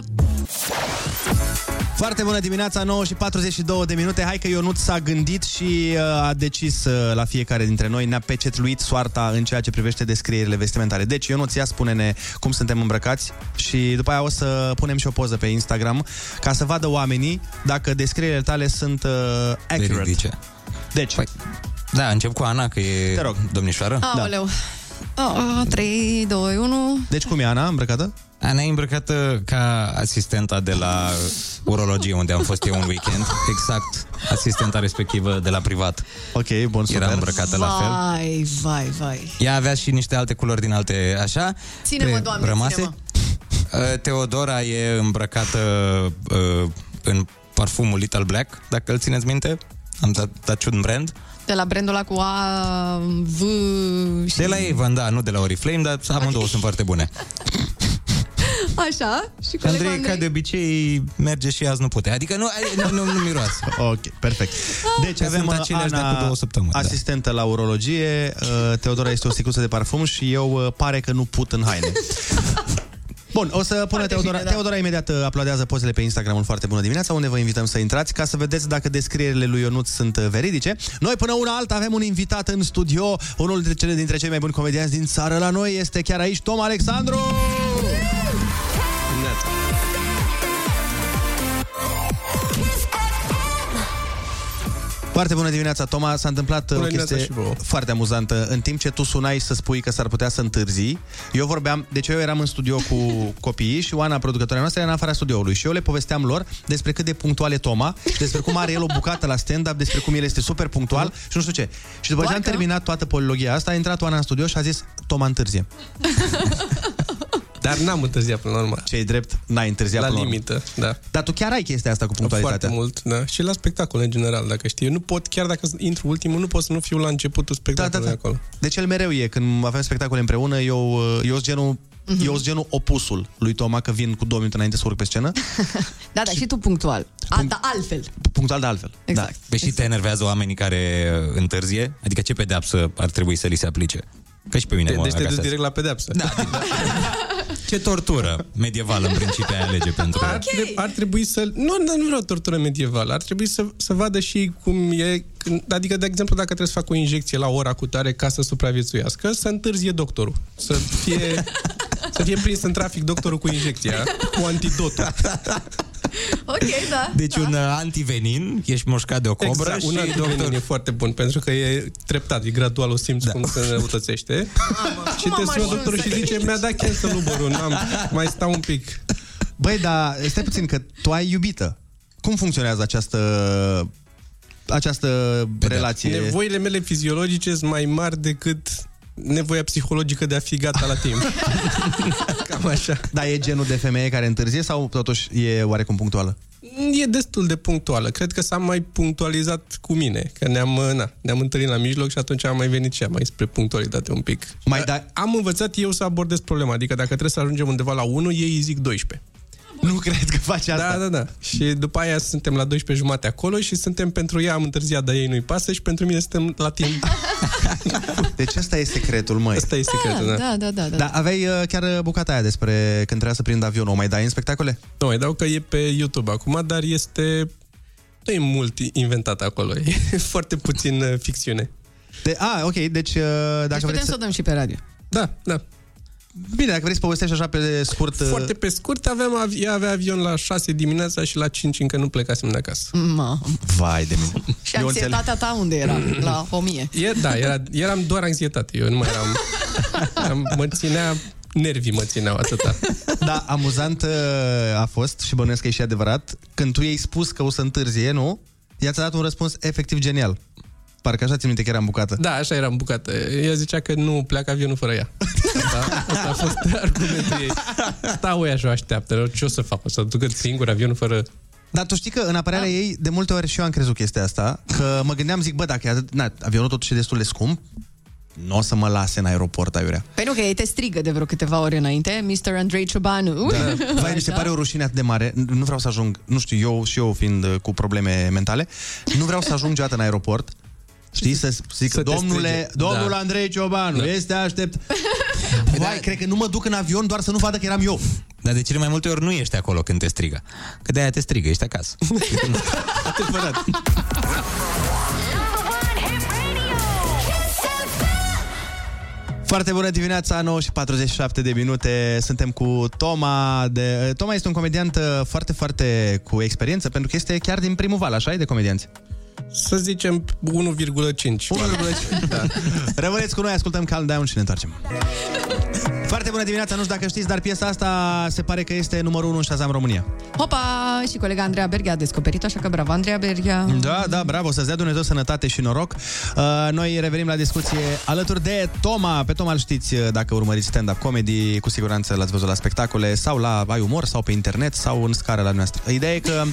Foarte bună dimineața, 9 și 42 de minute. Hai că Ionut s-a gândit și uh, a decis uh, la fiecare dintre noi, ne-a pecetluit soarta în ceea ce privește descrierile vestimentare. Deci, Ionut, ia spune-ne cum suntem îmbrăcați și după aia o să punem și o poză pe Instagram ca să vadă oamenii dacă descrierile tale sunt uh, accurate. Veridice. Deci, păi, Da, încep cu Ana, că e Te rog. domnișoară. Aoleu! Oh, 3, 2, 1... Deci cum e Ana îmbrăcată? Ana e îmbrăcată ca asistenta de la urologie, unde am fost eu un weekend. Exact, asistenta respectivă de la privat. Ok, bun, super. Era îmbrăcată la fel. Vai, vai, vai. Ea avea și niște alte culori din alte, așa. Ține-mă, pe Doamne, rămase. ține-mă. Uh, Teodora e îmbrăcată uh, în parfumul Little Black, dacă îl țineți minte. Am dat, dat un brand. De la brandul ăla cu A, V și... De la Avon, da, nu de la Oriflame, dar amândouă sunt foarte bune. Așa? Și colegul Andrei, Andrei? ca de obicei, merge și azi nu putea. Adică nu, nu, nu, nu miroase. Ok, perfect. Deci Că avem sunt uh, aceleași de Ana, acum două săptămâni, da. asistentă la urologie, uh, Teodora este o sticluță de parfum și eu uh, pare că nu put în haine. Bun, o să pună Teodora. bine, da. Teodora imediat uh, aplaudează pozele pe Instagramul Foarte Bună Dimineața, unde vă invităm să intrați ca să vedeți dacă descrierile lui Ionut sunt uh, veridice. Noi până una alta avem un invitat în studio, unul dintre cele dintre cei mai buni comedianți din țară la noi este chiar aici Tom Alexandru! Foarte bună dimineața, Toma. S-a întâmplat Bună o dimineața chestie și vouă. foarte amuzantă. În timp ce tu sunai să spui că s-ar putea să întârzi, eu vorbeam, deci eu eram în studio cu copiii și Oana, producătoarea noastră, era în afara studioului și eu le povesteam lor despre cât de punctual e Toma și despre cum are el o bucată la stand-up, despre cum el este super punctual și nu știu ce. Și după ce am Boacă. terminat toată polilogia asta, a intrat Oana în studio și a zis, Toma întârzie. Dar n-am întârziat până la urmă. Ce drept, n-ai întârziat La până la urmă. limită, da. Dar tu chiar ai chestia asta cu punctualitatea. Foarte mult, da. Și la spectacol, în general, dacă știi. Eu nu pot, chiar dacă intru ultimul, nu pot să nu fiu la începutul spectacolului Da, da, da. acolo. Deci el mereu e, când avem spectacole împreună, eu, eu sunt genul Mhm. Eu sunt genul opusul lui Toma, că vin cu două minute înainte să urc pe scenă. Da, da, și tu punctual. A, da, altfel. Punctual de altfel. Exact. Da. Păi și te enervează oamenii care uh, întârzie? Adică ce pedeapsă ar trebui să li se aplice? Că și pe mine De- mă deci te duci agasează. direct la pedeapsă. Da, Ce tortură medievală în principiu ai alege pentru... Ar, tre- ar trebui să... Nu, nu, nu vreau tortură medievală. Ar trebui să, să vadă și cum e... când- Adică, de exemplu, dacă trebuie să fac o injecție la ora cu tare ca să supraviețuiască, să întârzie doctorul. Să fie, să fie prins în trafic doctorul cu injecția, cu antidotul. Ok, da. Deci un uh, antivenin, ești moșcat de o cobră exact, și un antivenin doctor... e foarte bun, pentru că e treptat, e gradual, o simți da. cum se înrăutățește. și cum te am sună ajuns doctorul și aici? zice, mi-a dat cancer luborul, n-am, mai stau un pic. Băi, dar stai puțin că tu ai iubită. Cum funcționează această această relație? Nevoile mele fiziologice sunt mai mari decât nevoia psihologică de a fi gata la timp. Cam așa. Dar e genul de femeie care întârzie sau totuși e oarecum punctuală? E destul de punctuală. Cred că s-a mai punctualizat cu mine. Că ne-am, na, ne-am întâlnit la mijloc și atunci am mai venit și ea mai spre punctualitate un pic. Mai da... Am învățat eu să abordez problema. Adică dacă trebuie să ajungem undeva la 1, ei îi zic 12. Nu cred că faci asta. Da, da, da. Și după aia suntem la 12 jumate acolo și suntem pentru ea am întârziat, dar ei nu-i pasă și pentru mine suntem la timp. Deci ăsta e secretul, măi. Asta e secretul, da. Da, da, da. da. Da, aveai uh, chiar bucata aia despre când trebuia să prind avionul. O mai dai în spectacole? Nu, mai dau că e pe YouTube acum, dar este... Nu e mult inventat acolo, e foarte puțin uh, ficțiune. De, a, ok, deci uh, dacă Deci putem vreți să o dăm și pe radio. Da, da. Bine, dacă vrei să povestești așa pe scurt... uh, Foarte pe scurt, aveam, av- ea avea avion la 6 dimineața și la 5 încă nu plecasem de acasă. Ma. Vai de mine. Și anxietatea ta unde era? La 1000. E, da, era, eram doar anxietate. Eu nu mai eram... eram mă ținea... Nervii mă țineau atâta. Da, amuzant uh, a fost și bănuiesc că e și adevărat. Când tu i-ai spus că o să întârzie, nu? Ea ți-a dat un răspuns efectiv genial. Parcă așa țin minte că era în bucată. Da, așa eram bucată. Ea zicea că nu pleacă avionul fără ea. Da, asta a fost argumentul ei. Stau ea și o așteaptă. Ce o să fac? O să ducă singur avionul fără... Dar tu știi că în apărarea ei, de multe ori și eu am crezut chestia asta, că mă gândeam, zic, bă, dacă e atât, na, avionul totuși e destul de scump, nu o să mă lase în aeroport, aiurea. Păi nu, că ei te strigă de vreo câteva ore înainte, Mr. Andrei Ciobanu. Da. Vai, mi se pare o rușine atât de mare. Nu vreau să ajung, nu știu, eu și eu fiind uh, cu probleme mentale, nu vreau să ajung niciodată în aeroport. Știi, să zic, Să te domnule, strige. domnul Da. Andrei Ciobanu, Da. este aștept. Vai, cred că nu mă duc în avion doar să nu vadă că eram eu. Dar de cele mai multe ori nu ești acolo când te strigă. Că de-aia te strigă, ești acasă. Adevărat. Foarte bună dimineața, 9 și 47 de minute. Suntem cu Toma. De... Toma este un comediant uh, foarte, foarte cu experiență, pentru că este chiar din primul val, așa e, de comedianți. Să zicem 1,5. 1,5. da. Rămâneți cu noi, ascultăm Calm Down și ne întoarcem. Foarte bună dimineața, nu știu dacă știți, dar piesa asta se pare că este numărul 1 în Shazam România. Hopa! Și colega Andreea Berghia a descoperit așa că bravo, Andreea Berghia. Da, da, bravo, să-ți dea Dumnezeu sănătate și noroc. Uh, noi revenim la discuție alături de Toma. Pe Toma îl știți uh, dacă urmăriți stand-up comedy, cu siguranță l-ați văzut la spectacole sau la Ai Umor sau pe internet sau în scară la noastră. Ideea e că...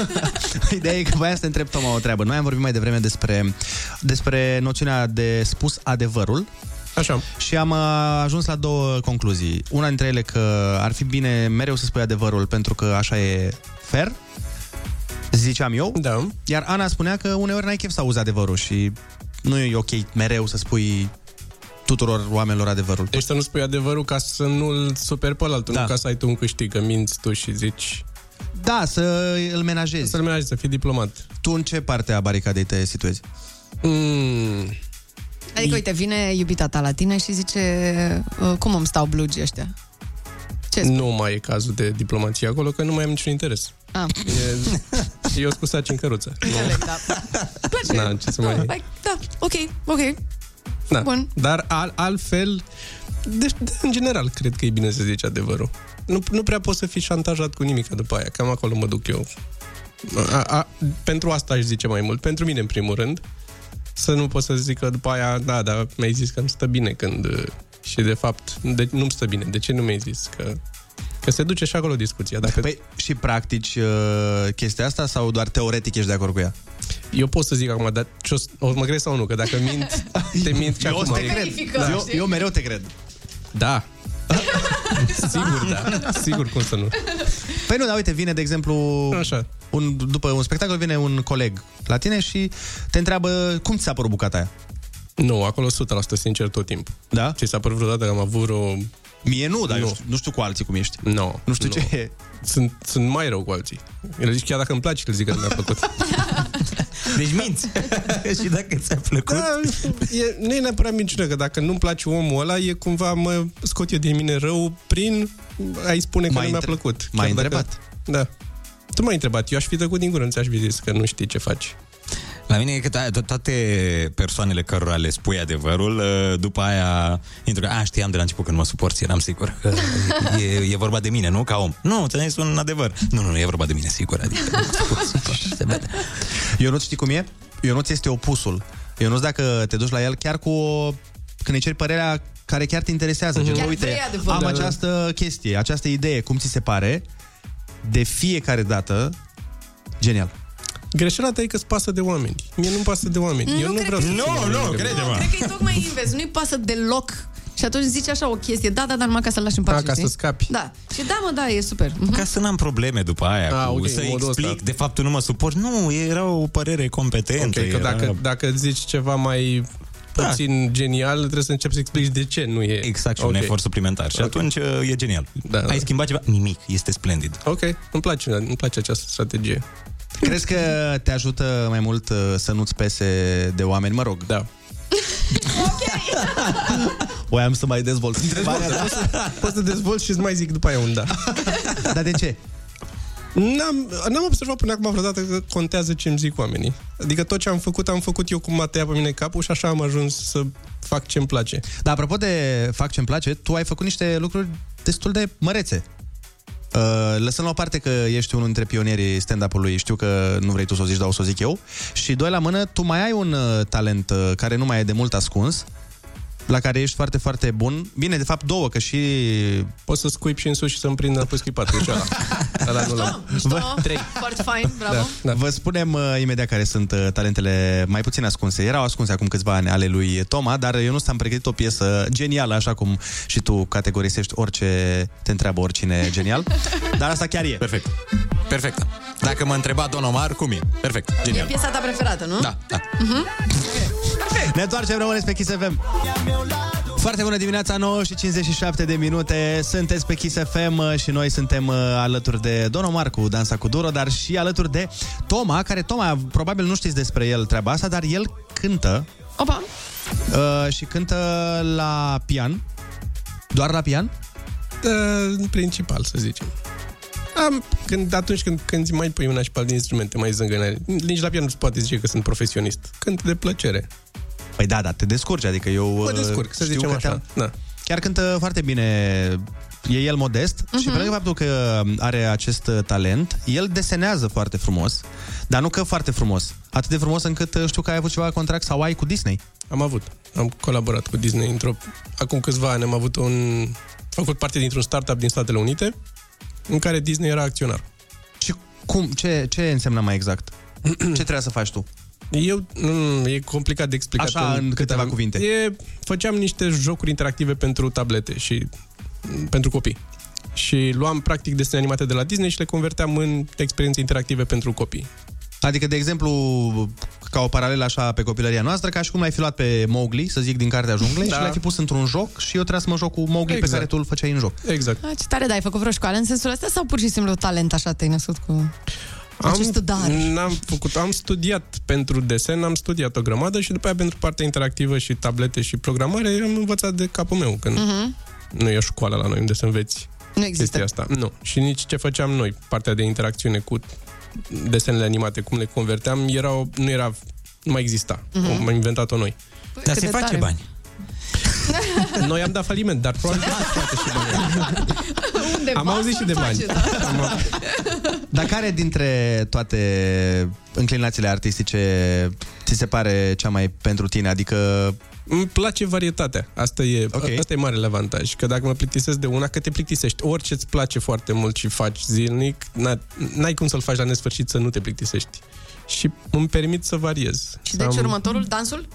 Ideea e că voiam să te întreb, Toma, o treabă. Noi am vorbit mai devreme despre, despre noțiunea de spus adevărul. Așa. Și am uh, ajuns la două concluzii. Una dintre ele că ar fi bine mereu să spui adevărul pentru că așa e fair, ziceam eu. Da. Iar Ana spunea că uneori n-ai chef să auzi adevărul și nu e ok mereu să spui tuturor oamenilor adevărul. Deci să nu spui adevărul ca să nu-l superi pe altul, Da. nu ca să ai tu un câștig, că minți tu și zici... Da, să îl menajezi. Să-l menajezi, să fii diplomat. Tu în ce parte a baricadei te situezi? Mm. Adică, uite, vine iubita ta la tine și zice uh, cum îmi stau blugii ăștia? Ce spui? Nu mai e cazul de diplomație acolo, că nu mai am niciun interes. Ah. E, e o scusaci în căruță. Înțeleg, da. Na, ce să mai... Hai, Da, ok, ok. Da. Bun. Dar al, altfel, deci, de, în general, cred că e bine să zici adevărul. Nu, nu prea poți să fii șantajat cu nimic după aia. Cam acolo mă duc eu. A, a, pentru asta aș zice mai mult. Pentru mine, în primul rând. Să nu pot să zic că după aia, da, da, mi-ai zis că nu stă bine când... uh, Și de fapt, de, nu-mi stă bine. De ce nu mi-ai zis? Că, că se duce și acolo discuția. Dacă... Păi și practici uh, chestia asta sau doar teoretic ești de acord cu ea? Eu pot să zic acum, dar ce o, să- o să mă crezi sau nu? Că dacă mint, te mint și Eu o acum. să te cred. Da. Eu, eu mereu te cred. Da. Sigur, da. Sigur, cum să nu. Păi nu, dar uite, vine, de exemplu, Așa. Un, după un spectacol vine un coleg la tine și te întreabă cum ți s-a părut bucata aia. Nu, acolo 100% sincer tot timpul. Da? Ce s-a părut vreodată că am avut vreo... Mie nu, dar eu știu, nu știu cu alții cum ești. Nu. No, Nu știu ce- Sunt, sunt mai rău cu alții. Eu le zic chiar dacă îmi place, le zic că nu mi-a plăcut. Deci minți. și dacă ți-a plăcut... Da, e, nu e neapărat minciună, că dacă nu-mi place omul ăla, e cumva mă scot eu din mine rău prin a-i spune că M-ai nu mi-a între- plăcut. m-ai Chiar întrebat. Da. Tu m-ai întrebat, eu aș fi tăcut din gură, nu ți-aș fi zis că nu știi ce faci. La mine e că to- to- toate persoanele cărora le spui adevărul, uh, după aia intră, a, știam de la început că nu mă suporți, eram sigur că e, e vorba de mine, nu? Ca om. Nu, ți-am zis un adevăr. Nu, nu, nu, e vorba de mine, sigur. Adică, nu mă suporți, se vede. Eu nu știi cum e? Eu nu ți este opusul. Eu nu dacă te duci la el chiar cu o... când îi ceri părerea care chiar te interesează. Mhm. Gen, Chiar uite, vrei adevărul. am Da, da. această chestie, această idee, cum ți se pare? De fiecare dată, genial. Greșeala ta e că îți pasă de oameni. Mie nu-mi pasă de oameni. eu nu cred vreau că să e- fiu Cred că e tocmai invers. Nu-i pasă deloc. Și atunci zici așa o chestie, da, da, dar numai ca să-l lași în pace. Da, ca știi? să scapi. Da. Și da, mă, da, e super. Mhm. Ca să n-am probleme după aia, Ah, cu, ok, să în modul explic, ăsta. de fapt tu nu mă suport. Nu, era o părere competentă. Ok, că era... dacă, dacă zici ceva mai Da. puțin genial, trebuie să începi să explici de ce nu e. Exact, și Ok. un efort suplimentar. Și Ok. atunci uh, e genial. Da, Ai da. schimbat ceva? Nimic, este splendid. Ok, îmi place, îmi place această strategie. Crezi că te ajută mai mult uh, să nu-ți pese de oameni? Mă rog. Da. Voiam să mai dezvolt. Dezvoltă, poți, să, poți să dezvolți și îți mai zic după aia un da. Dar de ce? N-am, n-am observat până acum vreodată că contează ce îmi zic oamenii. Adică tot ce am făcut, am făcut eu cum m-a tăiat pe mine capul și așa am ajuns să fac ce-mi place. Dar apropo de fac ce-mi place, tu ai făcut niște lucruri destul de mărețe. Uh, lăsând la o parte că ești unul dintre pionierii stand-up-ului, știu că nu vrei tu să o zici, dar o să o zic eu. Și doi la mână, tu mai ai un uh, talent uh, care nu mai e de mult ascuns, la care ești foarte, foarte bun. Bine, de fapt, două, că și... Poți să scuip și în sus și să-mi prind înapoi scuipat. Deci ăla. ăla nu l-am. Mișto, Trei. foarte fain, bravo. Da. Vă spunem uh, imediat care sunt uh, talentele mai puțin ascunse. Erau ascunse acum câțiva ani ale lui Toma, dar eu nu am pregătit o piesă genială, așa cum și tu categorisești orice te întreabă oricine genial. Dar asta chiar e. Perfect. Perfect. Dacă mă întreba Don Omar, cum e? Perfect. E Genial. piesa ta preferată, nu? Da, da. Mhm. Ne întoarcem, rămâneți pe Kiss FM. Foarte bună dimineața, 9 și 57 de minute. Sunteți pe Kiss FM uh, și noi suntem uh, alături de Don Omar cu Dansa cu Duro, dar și alături de Toma, care Toma, probabil nu știți despre el treaba asta, dar el cântă Opa. uh, și cântă la pian. Doar la pian? Uh, principal, să zicem. Am, când, atunci când, când mai pui una și pe alte instrumente, mai zângănare, nici la pian nu se poate zice că sunt profesionist. Cânt de plăcere. Păi da, da, te descurci, adică eu Mă uh, descurc, să știu zicem că așa. te-am- Da. Chiar cântă foarte bine, e el modest uh-huh. și pe lângă faptul că are acest uh, talent, el desenează foarte frumos, dar nu că foarte frumos, atât de frumos încât uh, știu că ai avut ceva contract sau ai cu Disney. Am avut. Am colaborat cu Disney într-o... Acum câțiva ani am avut un... făcut parte dintr-un startup din Statele Unite în care Disney era acționar. Și cum, ce, ce înseamnă mai exact? ce trebuia să faci tu? Eu, nu, e complicat de explicat. Așa, în câteva cuvinte. E, făceam niște jocuri interactive pentru tablete și m, pentru copii. Și luam practic desene animate de la Disney și le converteam în experiențe interactive pentru copii. Adică, de exemplu, ca o paralelă așa pe copilăria noastră, ca și cum l-ai fi luat pe Mowgli, să zic, din Cartea Junglei Da. și l-ai fi pus într-un joc și eu trebuia să mă joc cu Mowgli pe Exact. care tu îl făceai în joc. Exact. Ah, ce tare, da, ai făcut vreo școală în sensul ăsta sau pur și simplu talent așa te-ai născut cu... Acest dar. N-am făcut, am studiat pentru desen, am studiat o grămadă și după aia pentru partea interactivă și tablete și programare am învățat de capul meu, când Mhm. nu e o școală la noi unde să înveți Nu există. chestia asta. Nu. Și nici ce făceam noi, partea de interacțiune cu desenele animate, cum le converteam, era o, nu era, nu mai exista. Mhm. Am inventat-o noi. Dar cât se de face tare. bani. Noi am dat faliment, dar probabil că ați poate și bani. Undeva Am auzit și s-ar de bani. face, da. Dar care dintre toate înclinațiile artistice ți se pare cea mai pentru tine? Adică Îmi place varietatea. Asta e, okay. asta e marele avantaj. Că dacă mă plictisesc de una, că te plictisești. Orice îți place foarte mult și faci zilnic, n- n-ai cum să-l faci la nesfârșit să nu te plictisești. Și îmi permit să variez. Și Să deci am- următorul, dansul?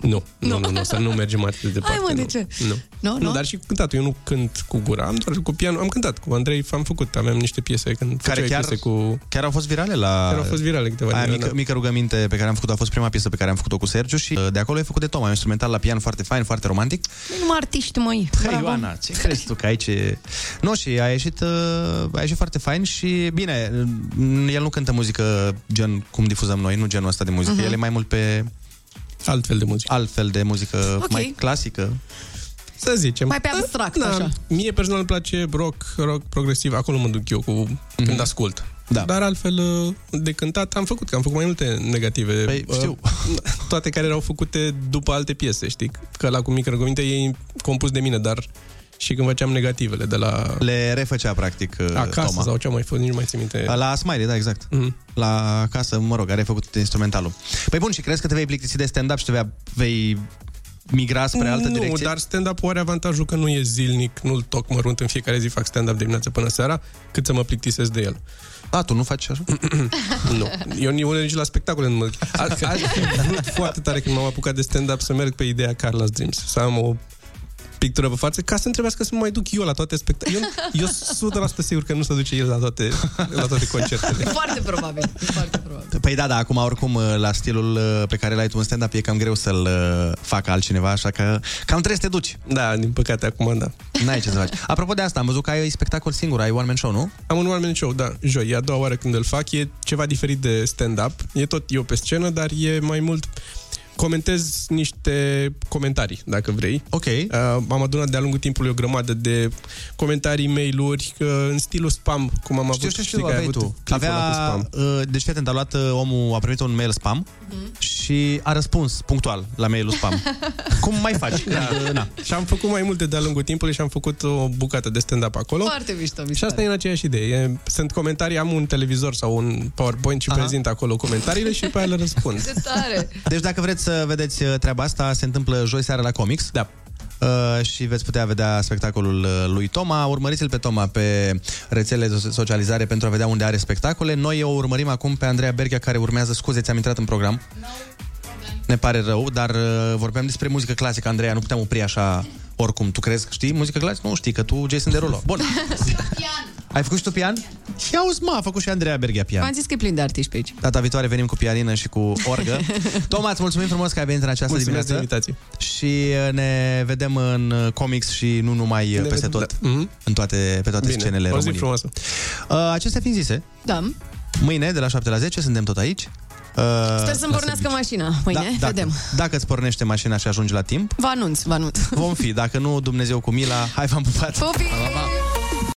Nu, nu, nu, nu, să nu mergem atât de departe. Hai, mă, de nu. ce? Nu. Nu, nu, nu? dar și cântatul. Eu nu cânt cu gura, am doar cu piano. Am cântat cu Andrei, am făcut, aveam niște piese când Care făceai chiar, piese cu... chiar au fost virale la... Chiar au fost virale câteva Aia din ele, mică, da. mică rugăminte pe care am făcut-o a fost prima piesă pe care am făcut-o cu Sergiu și uh, de acolo e făcut de Toma, un instrumental la pian foarte fain, foarte romantic. Nu numai artiști, măi. Hei, Bravo. Ioana, ce crezi tu că aici e... Nu, și a ieșit, uh, a ieșit foarte fain și, bine, uh, el nu cântă muzică gen cum difuzăm noi, nu genul ăsta de muzică, Mhm. el e mai mult pe... Altfel de muzică. Altfel de muzică Ok. mai clasică. Să zicem. Mai pe abstract, Da, așa. mie personal îmi place rock, rock progresiv, acolo mă duc eu cu mm-hmm. când ascult. Da. Dar altfel uh, de cântat am făcut, că am făcut mai multe negative. Păi, știu. Toate care erau făcute după alte piese, știi? Că la cu mică rugăminte e compus de mine, dar și când făceam negativele de la Le refăcea, practic, uh, acasă Toma. sau ce mai fost, nici nu mai țin minte. La Smiley, da, exact. Mhm. La casă, mă rog, care ai făcut instrumentalul. Păi bun, și crezi că te vei plictisi de stand-up și te vei, vei migra spre altă nu, direcție? dar stand-up are avantajul că nu e zilnic, nu-l toc mărunt în fiecare zi fac stand-up de dimineață până seara, cât să mă plictisesc de el. Da, tu nu faci așa? nu. Eu nici, nici la spectacole nu mă... A- Aș fi vrut foarte tare când m-am apucat de stand-up să merg pe ideea Carla's Dreams, să am o pictură pe față, ca să întrebească să mă mai duc eu la toate spectacolele. Eu, eu 100% sigur că nu se duce el la toate, la toate concertele. Foarte probabil. Foarte probabil. Păi da, da, acum oricum la stilul uh, pe care l-ai tu în stand-up e cam greu să-l uh, facă altcineva, așa că cam trebuie să te duci. Da, din păcate acum, da. N-ai ce să faci. Apropo de asta, am văzut că ai spectacol singur, ai one-man show, nu? Am un one-man show, da, joi. E a doua oară când îl fac. E ceva diferit de stand-up. E tot eu pe scenă, dar e mai mult comentez niște comentarii, dacă vrei. Ok. Uh, am adunat de-a lungul timpului o grămadă de comentarii, mail-uri, uh, în stilul spam, cum am Știu, avut. știu, știi știu, că ai aveai avut tu. clipul ăla cu Avea, spam. uh, deci fii atent, a luat uh, omul, a primit un mail spam și a răspuns punctual la mailul spam. Cum mai faci? Da. Când, uh, na. Și am făcut mai multe de-a lungul timpului și am făcut o bucată de stand-up acolo. Foarte mișto, mișto. Și asta e în aceeași idee. E, sunt comentarii, am un televizor sau un PowerPoint și Aha. prezint acolo comentariile și pe aia le răspund. Ce tare! Deci dacă vreți să vedeți uh, treaba asta, se întâmplă joi seara la Comics. Da. Uh, și veți putea vedea spectacolul uh, lui Toma. Urmăriți-l pe Toma pe rețelele de socializare pentru a vedea unde are spectacole. Noi o urmărim acum pe Andreea Berghia, care urmează. Scuze, ți-am intrat în program. Ne pare rău, dar uh, vorbeam despre muzică clasică, Andreea, nu puteam opri așa oricum. Tu crezi că știi muzică clasică? Nu știi, că tu Jason Derulo. Bun. Ai făcut și tu pian? Ia uzi, mă, a făcut și Andreea Berghia pian. V-am zis că e plin de artiști pe aici. Data viitoare venim cu pianină și cu orgă. Tomaț, îți mulțumim frumos că ai venit în această Mulțumesc de dimineață. invitație. Și uh, ne vedem în uh, comics și nu numai uh, Ne peste vedem, tot, da. Mhm. în toate, pe toate Bine, scenele o zi României. frumoasă. Uh, acestea fiind zise, Da. mâine de la 7 la 10 suntem tot aici. Uh, Sper să-mi la pornească mașina mâine. Da, dacă, Vedem. dacă îți pornește mașina și ajungi la timp, Vă anunț, vă anunț. vom fi. Dacă nu, Dumnezeu cu mila, hai v-am pupat! Pupi! Pa, pa, pa.